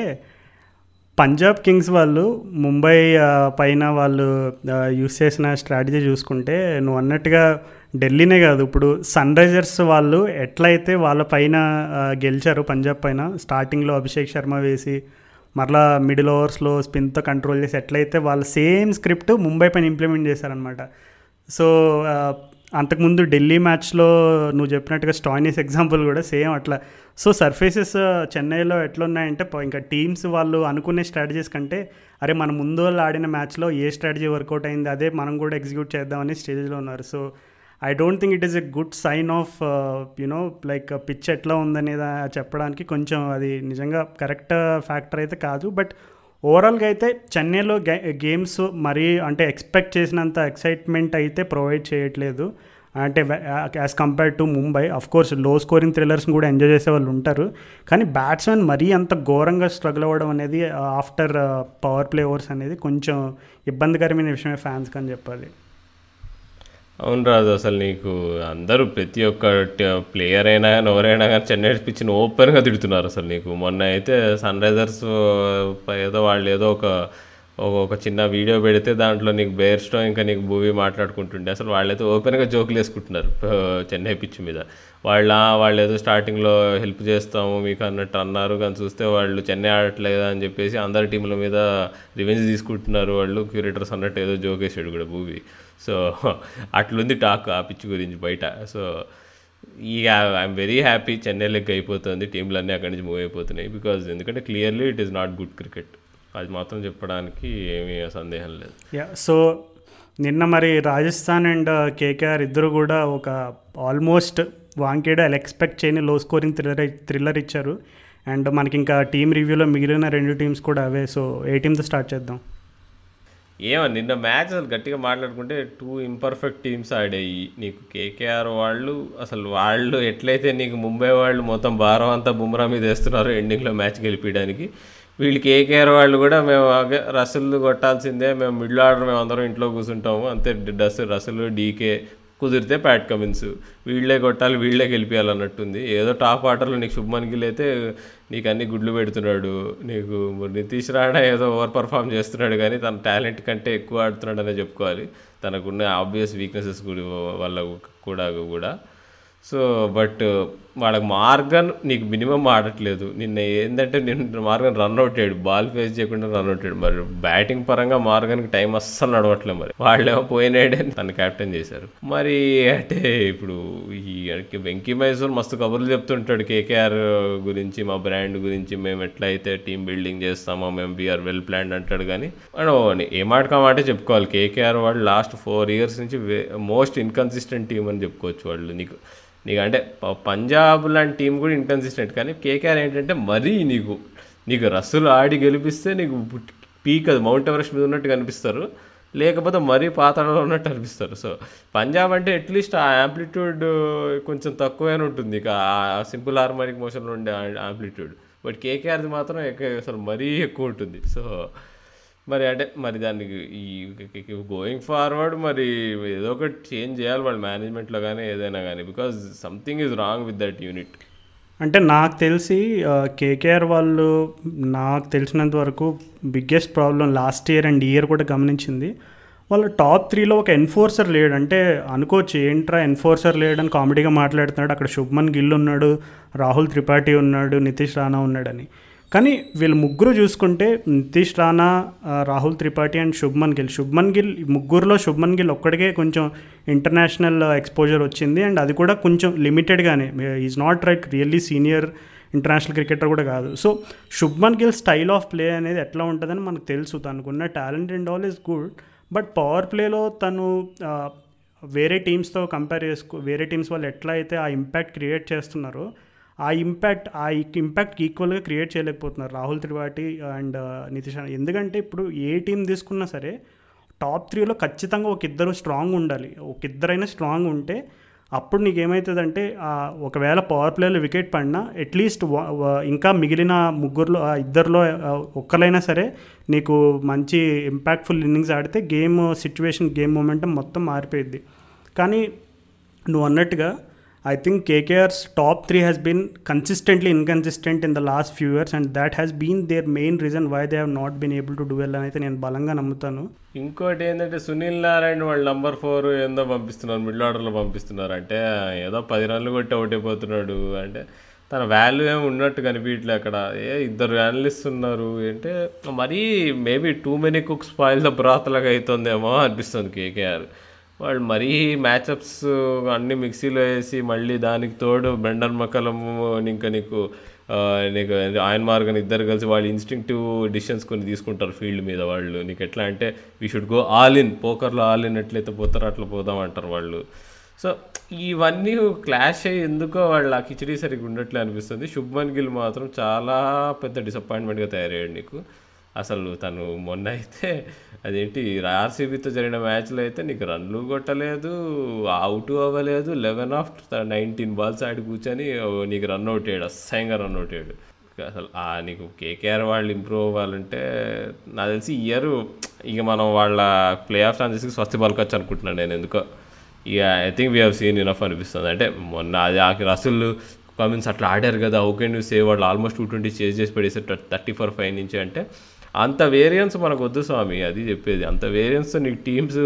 [SPEAKER 2] పంజాబ్ కింగ్స్ వాళ్ళు ముంబై పైన వాళ్ళు యూస్ చేసిన స్ట్రాటజీ చూసుకుంటే నువ్వు అన్నట్టుగా ఢిల్లీనే కాదు. ఇప్పుడు సన్ రైజర్స్ వాళ్ళు ఎట్లయితే వాళ్ళ పైన గెలిచారు పంజాబ్ పైన స్టార్టింగ్లో అభిషేక్ శర్మ వేసి మరలా మిడిల్ ఓవర్స్లో స్పిన్తో కంట్రోల్ చేసి ఎట్లయితే వాళ్ళ సేమ్ స్క్రిప్ట్ ముంబై పైన ఇంప్లిమెంట్ చేశారనమాట సో అంతకుముందు ఢిల్లీ మ్యాచ్లో నువ్వు చెప్పినట్టుగా స్టాయినిస్ ఎగ్జాంపుల్ కూడా సేమ్ అట్లా. సో సర్ఫేసెస్ చెన్నైలో ఎట్లా ఉన్నాయంటే ఇంకా టీమ్స్ వాళ్ళు అనుకునే స్ట్రాటజీస్ కంటే అరే మన ముందు వాళ్ళు ఆడిన మ్యాచ్లో ఏ స్ట్రాటజీ వర్కౌట్ అయింది అదే మనం కూడా ఎగ్జిక్యూట్ చేద్దామని స్టేజ్లో ఉన్నారు. So I don't think it is a good sign of you know like pitch ఎట్లా ఉందనేది చెప్పడానికి కొంచెం అది నిజంగా కరెక్ట్ ఫ్యాక్టర్ అయితే కాదు. బట్ ఓవరాల్గా అయితే చెన్నైలో గే గేమ్స్ మరీ అంటే ఎక్స్పెక్ట్ చేసినంత ఎక్సైట్మెంట్ అయితే ప్రొవైడ్ చేయట్లేదు. అంటే as compared to Mumbai of కోర్స్లో స్కోరింగ్ థ్రిల్లర్స్ కూడా ఎంజాయ్ చేసే వాళ్ళు ఉంటారు. కానీ బ్యాట్స్మెన్ మరీ అంత ఘోరంగా స్ట్రగుల్ అవ్వడం అనేది ఆఫ్టర్ పవర్ ప్లే ఓవర్స్ అనేది కొంచెం ఇబ్బందికరమైన విషయమే ఫ్యాన్స్ అని చెప్పాలి.
[SPEAKER 1] అవును రాజు అసలు నీకు అందరూ ప్రతి ఒక్క ప్లేయర్ అయినా కానీ ఎవరైనా కానీ చెన్నై పిచ్చిని ఓపెన్గా తిడుతున్నారు అసలు నీకు. మొన్న అయితే సన్ రైజర్స్ ఏదో వాళ్ళు ఏదో ఒక ఒక- ఒక చిన్న వీడియో పెడితే దాంట్లో నీకు బేర్ స్టో ఇంకా నీకు మూవీ మాట్లాడుకుంటుండే. అసలు వాళ్ళైతే ఓపెన్గా జోకులు వేసుకుంటున్నారు చెన్నై పిచ్ మీద. వాళ్ళ వాళ్ళు ఏదో స్టార్టింగ్లో హెల్ప్ చేస్తాము మీకు అన్నట్టు అన్నారు. కానీ చూస్తే వాళ్ళు చెన్నై ఆడట్లేదు అని చెప్పేసి అందరి టీంల మీద రివెంజ్ తీసుకుంటున్నారు వాళ్ళు. క్యూరేటర్స్ అన్నట్టు ఏదో జోక్ వేసాడు కూడా మూవీ సో అట్లుంది టాక్ ఆ పిచ్ గురించి బయట. సో ఈ I'm very happy Chennai leg అయిపోతుంది టీంలన్నీ అక్కడి నుంచి మూవ్ అయిపోతున్నాయి బికాజ్ ఎందుకంటే clearly it is not good cricket అది మాత్రం చెప్పడానికి ఏమీ సందేహం లేదు.
[SPEAKER 2] యా సో నిన్న మరి రాజస్థాన్ అండ్ uh, కేకేఆర్ ఇద్దరు కూడా ఒక ఆల్మోస్ట్ వాంకేడ్ అలా ఎక్స్పెక్ట్ చేయని లో స్కోరింగ్ థ్రిల్లర్ థ్రిల్లర్ ఇచ్చారు. అండ్ మనకి ఇంకా టీమ్ రివ్యూలో మిగిలిన రెండు టీమ్స్ కూడా అవే. సో ఏ టీంతో స్టార్ట్ చేద్దాం?
[SPEAKER 1] ఏమో నిన్న మ్యాచ్ అసలు గట్టిగా మాట్లాడుకుంటే టూ ఇంపర్ఫెక్ట్ టీమ్స్ ఆడాయి. నీకు కేకేఆర్ వాళ్ళు అసలు వాళ్ళు ఎట్లయితే నీకు ముంబై వాళ్ళు మొత్తం భారం అంతా బుమ్రా మీద వేస్తున్నారు ఎండింగ్లో మ్యాచ్ గెలిపించడానికి వీళ్ళు కేకేఆర్ వాళ్ళు కూడా మేము అగే కొట్టాల్సిందే మేము మిడిల్ ఆర్డర్ మేము అందరం ఇంట్లో కూర్చుంటాము. అంతే డస్ రసల్ డీకే కుదిరితే ప్యాట్ కమిన్స్. వీళ్ళే కొట్టాలి వీళ్ళే గెలిపించాలన్నట్టుంది ఏదో టాప్ ఆర్డర్లో నీకు శుభ్మన్ గిల్ అయితే నీకు అన్ని గుడ్లు పెడుతున్నాడు. నీకు నితీష్ రాణా ఏదో ఓవర్ పర్ఫామ్ చేస్తున్నాడు కానీ తన టాలెంట్ కంటే ఎక్కువ ఆడుతున్నాడు అనే చెప్పుకోవాలి. తనకున్న ఆబ్వియస్ వీక్నెసెస్ వల్ల కూడా కూడా. సో బట్ వాళ్ళకి మార్గన్ నీకు మినిమం ఆడట్లేదు. నిన్న ఏంటంటే నిన్న మార్గన్ రన్ అవుట్ అయ్యాడు. బాల్ ఫేస్ చేయకుండా రన్ అవుట్ అయ్యాడు. మరి బ్యాటింగ్ పరంగా మార్గన్కి టైం అస్సలు నడవట్లేదు మరి. వాళ్ళేమో పోయినాడే తను క్యాప్టెన్ చేశారు. మరి అంటే ఇప్పుడు ఈ వెంకీ మైసూర్ మస్తు కబుర్లు చెప్తుంటాడు. కేకేఆర్ గురించి మా బ్రాండ్ గురించి మేము ఎట్లయితే టీం బిల్డింగ్ చేస్తామో మేము బీఆర్ వెల్ ప్లాన్ అంటాడు కానీ మనం ఏమాటకామంటే చెప్పుకోవాలి. కేకేఆర్ వాళ్ళు లాస్ట్ ఫోర్ ఇయర్స్ నుంచి మోస్ట్ ఇన్కన్సిస్టెంట్ టీం అని చెప్పుకోవచ్చు వాళ్ళు. నీకు నీకు అంటే పంజాబ్ లాంటి టీం కూడా ఇన్కన్సిస్టెంట్ కానీ కేకేఆర్ ఏంటంటే మరీ నీకు నీకు రస్సులు ఆడి గెలిపిస్తే నీకు పీక్ అది మౌంట్ ఎవరెస్ట్ మీద ఉన్నట్టు కనిపిస్తారు. లేకపోతే మరీ పాతాళంలో ఉన్నట్టు అనిపిస్తారు. సో పంజాబ్ అంటే అట్లీస్ట్ ఆ యాంప్లిట్యూడ్ కొంచెం తక్కువైనా ఉంటుంది. ఇక ఆ సింపుల్ హార్మోనిక్ మోషన్లో ఉండే యాంప్లిట్యూడ్. బట్ కేకేఆర్ది మాత్రం అసలు మరీ ఎక్కువ ఉంటుంది. సో మరి అంటే మరి దానికి ఈ గోయింగ్ ఫార్వర్డ్ మరి ఏదో ఒకటి చేంజ్ చేయాలి వాళ్ళ మేనేజ్మెంట్లో కానీ ఏదైనా కానీ because something is wrong with that unit
[SPEAKER 2] అంటే నాకు తెలిసి కేకేఆర్ వాళ్ళు నాకు తెలిసినంత వరకు biggest problem last year and year కూడా గమనించింది. వాళ్ళ టాప్ త్రీలో ఒక ఎన్ఫోర్సర్ లేడు. అంటే అనుకోవచ్చు ఏంట్రా ఎన్ఫోర్సర్ లేడని కామెడీగా మాట్లాడుతున్నాడు. అక్కడ శుభ్మన్ గిల్ ఉన్నాడు రాహుల్ త్రిపాఠి ఉన్నాడు నితీష్ రాణా ఉన్నాడని. కానీ వీళ్ళు ముగ్గురు చూసుకుంటే నితీష్ రాణా రాహుల్ త్రిపాఠి అండ్ శుభ్మన్ గిల్. శుభ్మన్ గిల్ ముగ్గురులో శుభ్మన్ గిల్ ఒక్కడికే కొంచెం ఇంటర్నేషనల్ ఎక్స్పోజర్ వచ్చింది అండ్ అది కూడా కొంచెం లిమిటెడ్గానే. Is not right really senior international cricketer కూడా కాదు. So Shubman Gill style of play అనేది ఎట్లా ఉంటుందని మనకు తెలుసు. తనకున్న talent and all is good but power ప్లేలో తను వేరే టీమ్స్తో కంపేర్ చేసుకో వేరే టీమ్స్ వాళ్ళు ఎట్లా అయితే ఆ ఇంపాక్ట్ క్రియేట్ చేస్తున్నారో ఆ ఇంపాక్ట్ ఆ ఇంపాక్ట్ ఈక్వల్గా క్రియేట్ చేయలేకపోతున్నారు రాహుల్ త్రిపాఠి అండ్ uh, నితీష్ ఎందుకంటే ఇప్పుడు ఏ టీం తీసుకున్నా సరే టాప్ త్రీలో ఖచ్చితంగా ఒక ఇద్దరు స్ట్రాంగ్ ఉండాలి. ఒక ఇద్దరైనా స్ట్రాంగ్ ఉంటే అప్పుడు నీకు ఏమవుతుందంటే ఒకవేళ పవర్ ప్లేలో వికెట్ పడినా అట్లీస్ట్ ఇంకా మిగిలిన ముగ్గురులో ఇద్దరిలో ఒక్కరైనా సరే నీకు మంచి ఇంపాక్ట్ఫుల్ ఇన్నింగ్స్ ఆడితే గేమ్ సిచ్యువేషన్ గేమ్ మూమెంటం మొత్తం మారిపోయింది కానీ నువ్వు అన్నట్టుగా I think KKR's top three has been consistently inconsistent in the last few years and that has been their main reason why they have not been able to do well అని అయితే నేను బలంగా నమ్ముతాను.
[SPEAKER 1] ఇంకోటి ఏంటంటే సునీల్ నారాయణ వాళ్ళు నంబర్ ఫోర్ ఏందో పంపిస్తున్నారు మిడిల్ ఆర్డర్లో పంపిస్తున్నారు. అంటే ఏదో పది రన్లు కొట్టి అవుట్ అయిపోతున్నాడు అంటే తన వాల్యూ ఏమి ఉన్నట్టు కనిపించట్లే అక్కడ. ఏ ఇద్దరు అనలిస్ట్ ఉన్నారు. అంటే మరీ maybe too many cooks spoil the broth లాగా అవుతుందేమో అనిపిస్తుంది కేకేఆర్ వాళ్ళు మరీ మ్యాచప్స్ అన్ని మిక్సీలో వేసి మళ్ళీ దానికి తోడు బెండర్ మకలము ఇంకా నీకు నీకు ఆయన మార్గన్ ఇద్దరు కలిసి వాళ్ళు ఇన్స్టింక్టివ్ డిసిషన్స్ కొన్ని తీసుకుంటారు ఫీల్డ్ మీద వాళ్ళు. నీకు ఎట్లా అంటే we should go all in పోకర్లో all in ఎట్లయితే పోతారో అట్లా పోదాం అంటారు వాళ్ళు. సో ఇవన్నీ క్లాష్ అయ్యి ఎందుకో వాళ్ళు ఆ కిచడీ సరిగ్గా ఉండట్లే అనిపిస్తుంది. శుభ్మన్ గిల్ మాత్రం చాలా పెద్ద డిసప్పాయింట్మెంట్గా తయారయ్యాడు నీకు. అసలు తను మొన్న అయితే అదేంటి ఆర్సీబీతో జరిగిన మ్యాచ్లో అయితే నీకు రన్లు కొట్టలేదు అవుట్ అవ్వలేదు లెవెన్ ఆఫ్ నైన్టీన్ బాల్స్ ఆడి కూర్చొని నీకు రన్ అవుట్ అయ్యాడు అసహ్యంగా రన్ అవుట్ అయ్యాడు. అసలు నీకు కేకేఆర్ వాళ్ళు ఇంప్రూవ్ అవ్వాలంటే నాకు తెలిసి ఇయర్ ఇక మనం వాళ్ళ ప్లే ఆఫ్ ఛాన్సెస్కి స్వస్తి పలకొచ్చు అనుకుంటున్నాను నేను ఎందుకో. ఇక I think we have seen enough అనిపిస్తుంది. అంటే మొన్న అది ఆ అసలు కమిన్స్ అట్లా ఆడారు కదా హౌ కెన్ యూ సేవ్ వాళ్ళు ఆల్మోస్ట్ టూ ట్వంటీ చేజ్ చేసి పడేసారు థర్టీ ఫోర్ ఫైవ్ నుంచి అంటే అంత వేరియన్స్ మనకు వద్దు స్వామి అది చెప్పేది. అంత వేరియన్స్ నీకు టీమ్స్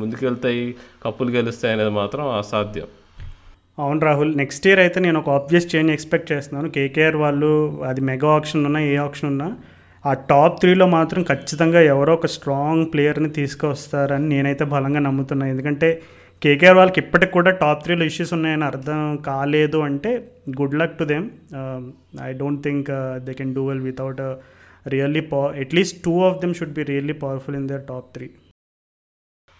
[SPEAKER 1] ముందుకెళ్తాయి కప్పులు గెలుస్తాయి అనేది మాత్రం అసాధ్యం.
[SPEAKER 2] అవును రాహుల్ నెక్స్ట్ ఇయర్ అయితే నేను ఒక ఆబ్వియస్ చేంజ్ ఎక్స్పెక్ట్ చేస్తున్నాను. కేకేఆర్ వాళ్ళు అది మెగా ఆప్షన్ ఉన్నా ఏ ఆప్షన్ ఉన్నా ఆ టాప్ త్రీలో మాత్రం ఖచ్చితంగా ఎవరో ఒక స్ట్రాంగ్ ప్లేయర్ని తీసుకొస్తారని నేనైతే బలంగా నమ్ముతున్నాను ఎందుకంటే కేకేఆర్ వాళ్ళకి ఇప్పటికి కూడా టాప్ త్రీలో ఇష్యూస్ ఉన్నాయని అర్థం కాలేదు అంటే good luck to them I don't think they can do well without really power at least two of them should be really powerful in their top three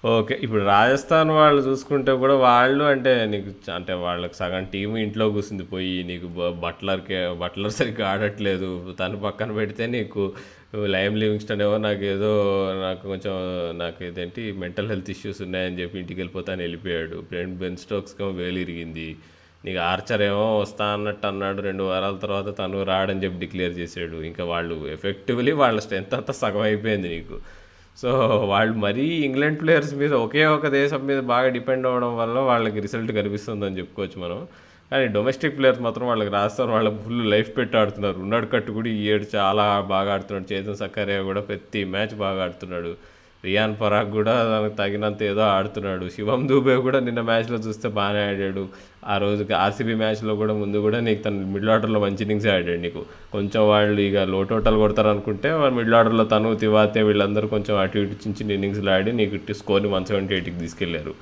[SPEAKER 1] okay ఇప్పుడు రాజస్థాన్ వాళ్ళు చూసుకుంటే కూడా వాళ్ళు అంటే నీకు అంటే వాళ్ళకి సగం టీం ఇంట్లో కూర్చుంది. పోయి నీకు బ- బట్లర్కి బట్లర్ సరిగ్గా ఆడట్లేదు. తను పక్కన పెడితే నీకు లైమ్ లివింగ్స్టన్ ఏమో నాకు ఏదో నాకు కొంచెం నాకు ఇదేంటి మెంటల్ హెల్త్ ఇష్యూస్ ఉన్నాయని చెప్పి ఇంటికి వెళ్ళిపోతాను వెళ్ళిపోయాడు. బెన్ బెన్ స్టోక్స్కి వేలు ఇరిగింది. నీకు ఆర్చర్ ఏమో వస్తా అన్నట్టు అన్నాడు. రెండు వారాల తర్వాత తను రాడని చెప్పి డిక్లేర్ చేసాడు ఇంకా వాళ్ళు ఎఫెక్టివ్లీ వాళ్ళ స్ట్రెంత్ అంతా సగం అయిపోయింది నీకు. సో వాళ్ళు మరీ ఇంగ్లాండ్ ప్లేయర్స్ మీద ఒకే ఒక దేశం మీద బాగా డిపెండ్ అవ్వడం వల్ల వాళ్ళకి రిజల్ట్ కనిపిస్తుందని చెప్పుకోవచ్చు మనం. కానీ డొమెస్టిక్ ప్లేయర్స్ మాత్రం వాళ్ళకి రాస్తారు. వాళ్ళకి ఫుల్ లైఫ్ పెట్టి ఆడుతున్నారు. ఉన్నాడు కట్టు కూడా ఈ ఏడు చాలా బాగా ఆడుతున్నాడు. చేతన్ సక్కరే కూడా ప్రతి మ్యాచ్ బాగా ఆడుతున్నాడు. రియాన్ పరాగ్ కూడా తనకు తగినంత ఏదో ఆడుతున్నాడు. శివం దూబే కూడా నిన్న మ్యాచ్లో చూస్తే బాగానే ఆడాడు. ఆ రోజుకి ఆర్సీబీ మ్యాచ్లో కూడా ముందు కూడా నీకు తను మిడిల్ ఆర్డర్లో మంచి ఇన్నింగ్స్ ఆడాడు నీకు. కొంచెం వాళ్ళు ఇక లో టోటల్ కొడతారు అనుకుంటే వాళ్ళు మిడిల్ ఆర్డర్లో తను తివాతే వీళ్ళందరూ కొంచెం అటు ఇటు చిన్న చిన్న ఇన్నింగ్స్లో ఆడి నీకు స్కోర్ని వన్ సెవెంటీ ఎయిట్కి తీసుకెళ్ళారు.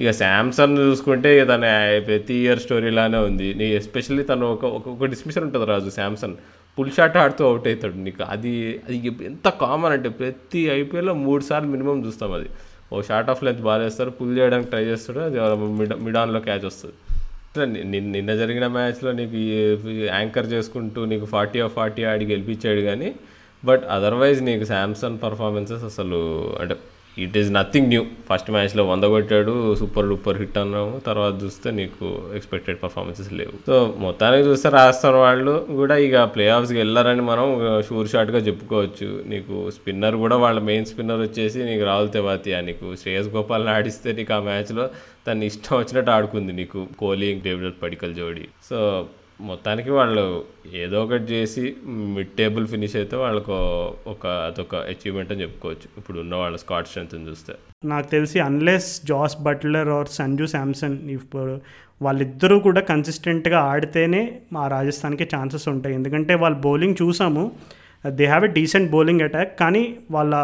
[SPEAKER 1] ఇక శాంసంగ్ చూసుకుంటే ఇక తన ప్రతి ఇయర్ స్టోరీలానే ఉంది. నీ ఎస్పెషల్లీ తను ఒక ఒక డిస్మిషన్ ఉంటుంది రాజు శాంసంగ్ పుల్ షాట్ ఆడుతూ అవుట్ అవుతాడు నీకు. అది అది ఎంత కామన్ అంటే ప్రతి ఐపీఎల్లో మూడు సార్లు మినిమం చూస్తాం అది. ఓ షార్ట్ ఆఫ్ లెంత్ బాగా వేస్తారు పుల్ చేయడానికి ట్రై చేస్తాడు అది మిడ్ ఆన్లో క్యాచ్ వస్తుంది. నిన్న నిన్న జరిగిన మ్యాచ్లో నీకు యాంకర్ చేసుకుంటూ నీకు ఫార్టీ ఆఫ్ ఫార్టీ ఆడి గెలిపించాడు కానీ బట్ అదర్వైజ్ నీకు శాంసంగ్ పర్ఫార్మెన్సెస్ అసలు అంటే it is nothing new first మ్యాచ్లో వంద కొట్టాడు సూపర్ డూపర్ హిట్ అన్నాము. తర్వాత చూస్తే నీకు ఎక్స్పెక్టెడ్ పర్ఫార్మెన్సెస్ లేవు. సో మొత్తానికి చూస్తే రాజస్థాన్ వాళ్ళు కూడా ఇక ప్లే ఆఫ్స్కి వెళ్ళారని మనం షూర్ షాట్గా చెప్పుకోవచ్చు. నీకు స్పిన్నర్ కూడా వాళ్ళ మెయిన్ స్పిన్నర్ వచ్చేసి నీకు రాహుల్ తెవాతియా నీకు శ్రేయస్ గోపాల్ని ఆడిస్తే నీకు ఆ మ్యాచ్లో తను ఇష్టం వచ్చినట్టు ఆడుకుంది నీకు. కోహ్లీ డేవిడ్ పడికల్ జోడి. సో మొత్తానికి వాళ్ళు ఏదో ఒకటి చేసి మిడ్ టేబుల్ ఫినిష్ అయితే వాళ్ళకు ఒక అదొక అచీవ్మెంట్ అని చెప్పుకోవచ్చు. ఇప్పుడు ఉన్న వాళ్ళ స్కాట్ స్ట్రెంత్ చూస్తే.
[SPEAKER 2] నాకు తెలిసి unless Jos Buttler or Sanju Samson ఇప్పుడు వాళ్ళిద్దరూ కూడా కన్సిస్టెంట్గా ఆడితేనే మా రాజస్థాన్కి ఛాన్సెస్ ఉంటాయి. ఎందుకంటే వాళ్ళ బౌలింగ్ చూసాము. They have a decent bowling attack కానీ వాళ్ళ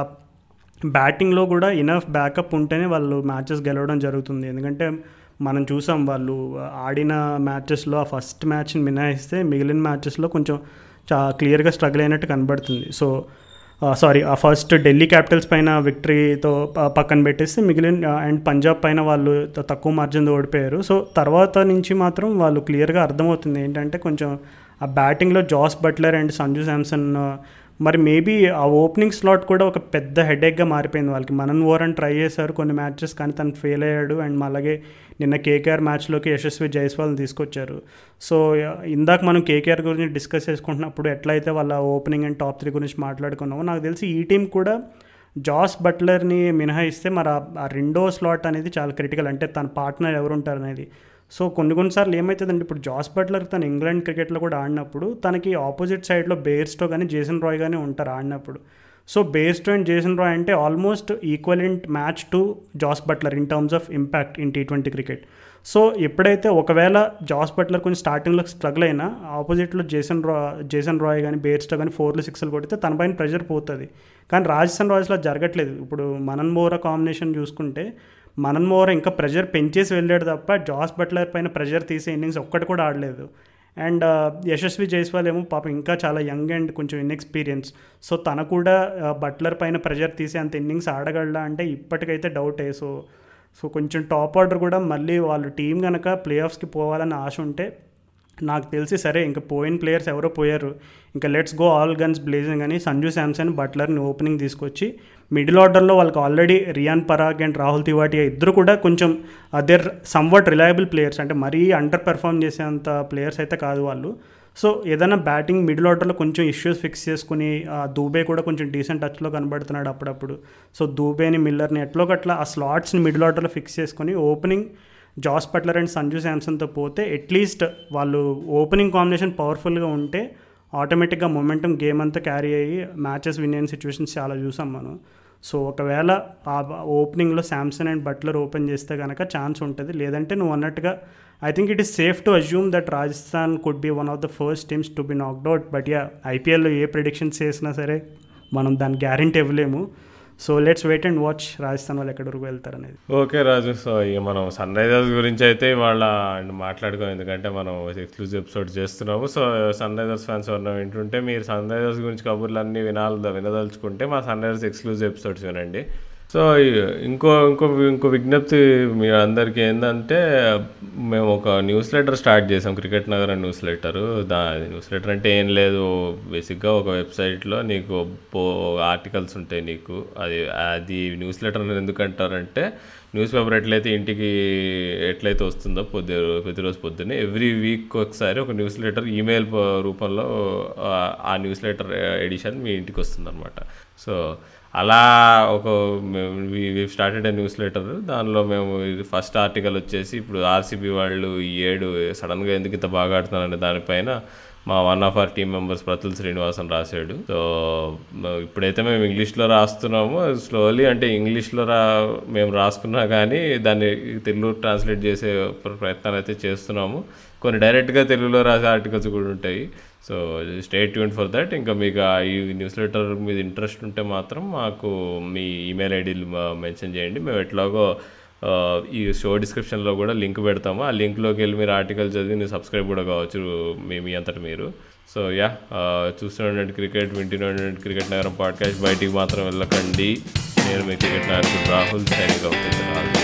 [SPEAKER 2] బ్యాటింగ్లో కూడా ఇనఫ్ బ్యాకప్ ఉంటేనే వాళ్ళు మ్యాచెస్ గెలవడం జరుగుతుంది. ఎందుకంటే మనం చూసాం వాళ్ళు ఆడిన మ్యాచెస్లో ఆ ఫస్ట్ మ్యాచ్ని మినహాయిస్తే మిగిలిన మ్యాచెస్లో కొంచెం చా క్లియర్గా స్ట్రగుల్ అయినట్టు కనబడుతుంది. సో సారీ ఆ ఫస్ట్ ఢిల్లీ క్యాపిటల్స్ పైన విక్టరీతో పక్కన పెట్టేస్తే మిగిలిన అండ్ పంజాబ్ పైన వాళ్ళు తక్కువ మార్జిన్తో ఓడిపోయారు. సో తర్వాత నుంచి మాత్రం వాళ్ళు క్లియర్గా అర్థమవుతుంది ఏంటంటే కొంచెం ఆ బ్యాటింగ్లో Jos Buttler and Sanju Samson మరి మేబీ ఆ ఓపెనింగ్ స్లాట్ కూడా ఒక పెద్ద హెడేక్గా మారిపోయింది వాళ్ళకి. మనన్ ఓరన్ ట్రై చేశారు కొన్ని మ్యాచెస్ కానీ తను ఫెయిల్ అయ్యాడు అండ్ అలాగే నిన్న కేకేఆర్ మ్యాచ్లోకి యశస్వి జైస్వాల్ని తీసుకొచ్చారు. సో ఇందాక మనం కేకేఆర్ గురించి డిస్కస్ చేసుకుంటున్నప్పుడు ఎట్లయితే వాళ్ళ ఓపెనింగ్ అండ్ టాప్ త్రీ గురించి మాట్లాడుకున్నామో నాకు తెలిసి ఈ టీం కూడా జాస్ బట్లర్ని మినహాయిస్తే మరి ఆ- ఆ రెండో స్లాట్ అనేది చాలా క్రిటికల్ అంటే తన పార్ట్నర్ ఎవరు ఉంటారు అనేది. సో కొన్ని కొన్నిసార్లు ఏమవుతుందంటే ఇప్పుడు జాస్ బట్లర్ తను ఇంగ్లాండ్ క్రికెట్లో కూడా ఆడినప్పుడు తనకి ఆపోజిట్ సైడ్లో బేర్స్టో కానీ జేసన్ రాయ్ కానీ ఉంటారు ఆడినప్పుడు. So Bairstow and Jason Roy అంటే almost equivalent match to Jos Buttler in terms of impact in T twenty cricket. So ఎప్పుడైతే ఒకవేళ జాస్ బట్లర్ కొంచెం స్టార్టింగ్లో స్ట్రగుల్ అయినా ఆపోజిట్లో జేసన్ రా జేసన్ రాయ్ కానీ బేర్స్టో కానీ ఫోర్లు సిక్స్లు కొడితే తన పైన ప్రెషర్ పోతుంది. కానీ రాజస్థాన్ రాయల్స్లో జరగట్లేదు. ఇప్పుడు మనన్ మోరా కాంబినేషన్ చూసుకుంటే మనన్ మోహర్ ఇంకా ప్రెషర్ పెంచేసి వెళ్ళాడు తప్ప జాస్ బట్లర్ పైన ప్రెషర్ తీసే ఇన్నింగ్స్ ఒక్కటి కూడా ఆడలేదు. అండ్ యశస్వి జైస్వాల్ ఏమో పాపం ఇంకా చాలా యంగ్ అండ్ కొంచెం ఇన్ఎక్స్పీరియన్స్ సో తన కూడా బట్లర్ పైన ప్రెషర్ తీసే అంత ఇన్నింగ్స్ ఆడగలడా అంటే ఇప్పటికైతే డౌటే సో సో కొంచెం టాప్ ఆర్డర్ కూడా మళ్ళీ వాళ్ళు టీం కనుక ప్లే ఆఫ్స్కి పోవాలని ఆశ ఉంటే నాకు తెలిసి సరే ఇంకా పోయిన ప్లేయర్స్ ఎవరో పోయారు. ఇంకా let's go all guns blazing అని సంజు శాంసన్ బట్లర్ని ఓపెనింగ్ తీసుకొచ్చి మిడిల్ ఆర్డర్లో వాళ్ళకి ఆల్రెడీ రియాన్ పరాగ్ అండ్ రాహుల్ తివాటియా ఇద్దరు కూడా కొంచెం అదర్ సమ్వాట్ రిలయబుల్ ప్లేయర్స్ అంటే మరీ అండర్ పెర్ఫామ్ చేసేంత ప్లేయర్స్ అయితే కాదు వాళ్ళు. సో ఏదైనా బ్యాటింగ్ మిడిల్ ఆర్డర్లో కొంచెం ఇష్యూస్ ఫిక్స్ చేసుకుని ఆ దూబే కూడా కొంచెం డీసెంట్ టచ్లో కనబడుతున్నాడు అప్పుడప్పుడు. సో దూబేని మిల్లర్ని ఎట్లో గట్లా ఆ స్లాట్స్ని మిడిల్ ఆర్డర్లో ఫిక్స్ చేసుకుని opening Jos Buttler and Sanju శాంసన్తో పోతే అట్లీస్ట్ వాళ్ళు ఓపెనింగ్ కాంబినేషన్ పవర్ఫుల్గా ఉంటే ఆటోమేటిక్గా మొమెంటం గేమ్ అంతా క్యారీ అయ్యి మ్యాచెస్ విన్ అయిన సిచ్యువేషన్స్ చాలా చూసాం మనం. సో ఒకవేళ ఆ ఓపెనింగ్లో శాంసన్ అండ్ బట్లర్ ఓపెన్ చేస్తే కనుక ఛాన్స్ ఉంటుంది. లేదంటే నువ్వు అన్నట్టుగా I think it is safe to assume that Rajasthan could be one of the first teams to be knocked out but yeah ఐపీఎల్లో ఏ ప్రిడిక్షన్స్ చేసినా సరే మనం దాని గ్యారంటీ ఇవ్వలేము. So let's wait and watch Rajasthan వాళ్ళు ఎక్కడి వరకు వెళ్తారు అనేది.
[SPEAKER 1] ఓకే రాజు సో ఇక మనం సన్ రైజర్స్ గురించి అయితే ఇవాళ మాట్లాడుకోం ఎందుకంటే మనం ఎక్స్క్లూజివ్ ఎపిసోడ్ చేస్తున్నాము. సో సన్ రైజర్స్ ఫ్యాన్స్ ఎవరైనా వింటుంటే మీరు సన్ రైజర్స్ గురించి కబుర్లు అన్నీ వినాలి వినదలుచుకుంటే మా సన్ రైజర్స్ ఎక్స్క్లూజివ్ ఎపిసోడ్స్ వినండి. సో ఇంకో ఇంకో ఇంకో విజ్ఞప్తి మీ అందరికీ ఏంటంటే మేము ఒక న్యూస్ లెటర్ స్టార్ట్ చేసాం. Cricket Nagar newsletter the newsletter అంటే ఏం లేదు. బేసిక్గా ఒక వెబ్సైట్లో నీకు పో ఆర్టికల్స్ ఉంటాయి నీకు. అది అది న్యూస్ లెటర్ అనేది ఎందుకు అంటారంటే న్యూస్ పేపర్ ఎట్లయితే ఇంటికి ఎట్లయితే వస్తుందో పొద్దు ప్రతిరోజు పొద్దున్నే ఎవ్రీ వీక్ ఒకసారి ఒక న్యూస్ లెటర్ ఈమెయిల్ రూపంలో ఆ న్యూస్ లెటర్ ఎడిషన్ మీ ఇంటికి వస్తుందన్నమాట. సో అలా ఒక స్టార్టెడ్ ఏ న్యూస్ లెటర్ దానిలో మేము ఫస్ట్ ఆర్టికల్ వచ్చేసి ఇప్పుడు ఆర్సీబీ వాళ్ళు ఈ ఏడు సడన్గా ఎందుకు ఇంత బాగా ఆడుతున్నారనే దానిపైన మా one of our team members Pratul Srinivasan రాశాడు. సో ఇప్పుడైతే మేము ఇంగ్లీష్లో రాస్తున్నాము. స్లోలీ అంటే ఇంగ్లీష్లో రా మేము రాసుకున్నా కానీ దాన్ని తెలుగు ట్రాన్స్లేట్ చేసే ప్రయత్నాలు అయితే చేస్తున్నాము. కొన్ని డైరెక్ట్గా తెలుగులో రాసే ఆర్టికల్స్ కూడా ఉంటాయి. So stay tuned for that ఇంకా మీకు ఈ న్యూస్ లెటర్ మీద ఇంట్రెస్ట్ ఉంటే మాత్రం మాకు మీ ఈమెయిల్ ఐడీలు మెన్షన్ చేయండి. మేము ఎట్లాగో ఈ షో డిస్క్రిప్షన్లో కూడా లింక్ పెడతాము. ఆ లింక్లోకి వెళ్ళి మీరు ఆర్టికల్ చదివి మీరు సబ్స్క్రైబ్ కూడా కావచ్చు మీ మీ అంతటి మీరు. సో యా చూస్తున్నటువంటి క్రికెట్ వింటున్నటువంటి క్రికెట్ నగరం పాడ్కాస్ట్ బయటికి మాత్రం వెళ్ళకండి. నేను మీ క్రికెట్ నాయకుడు రాహుల్ సైనింగ్ అవుతుంది.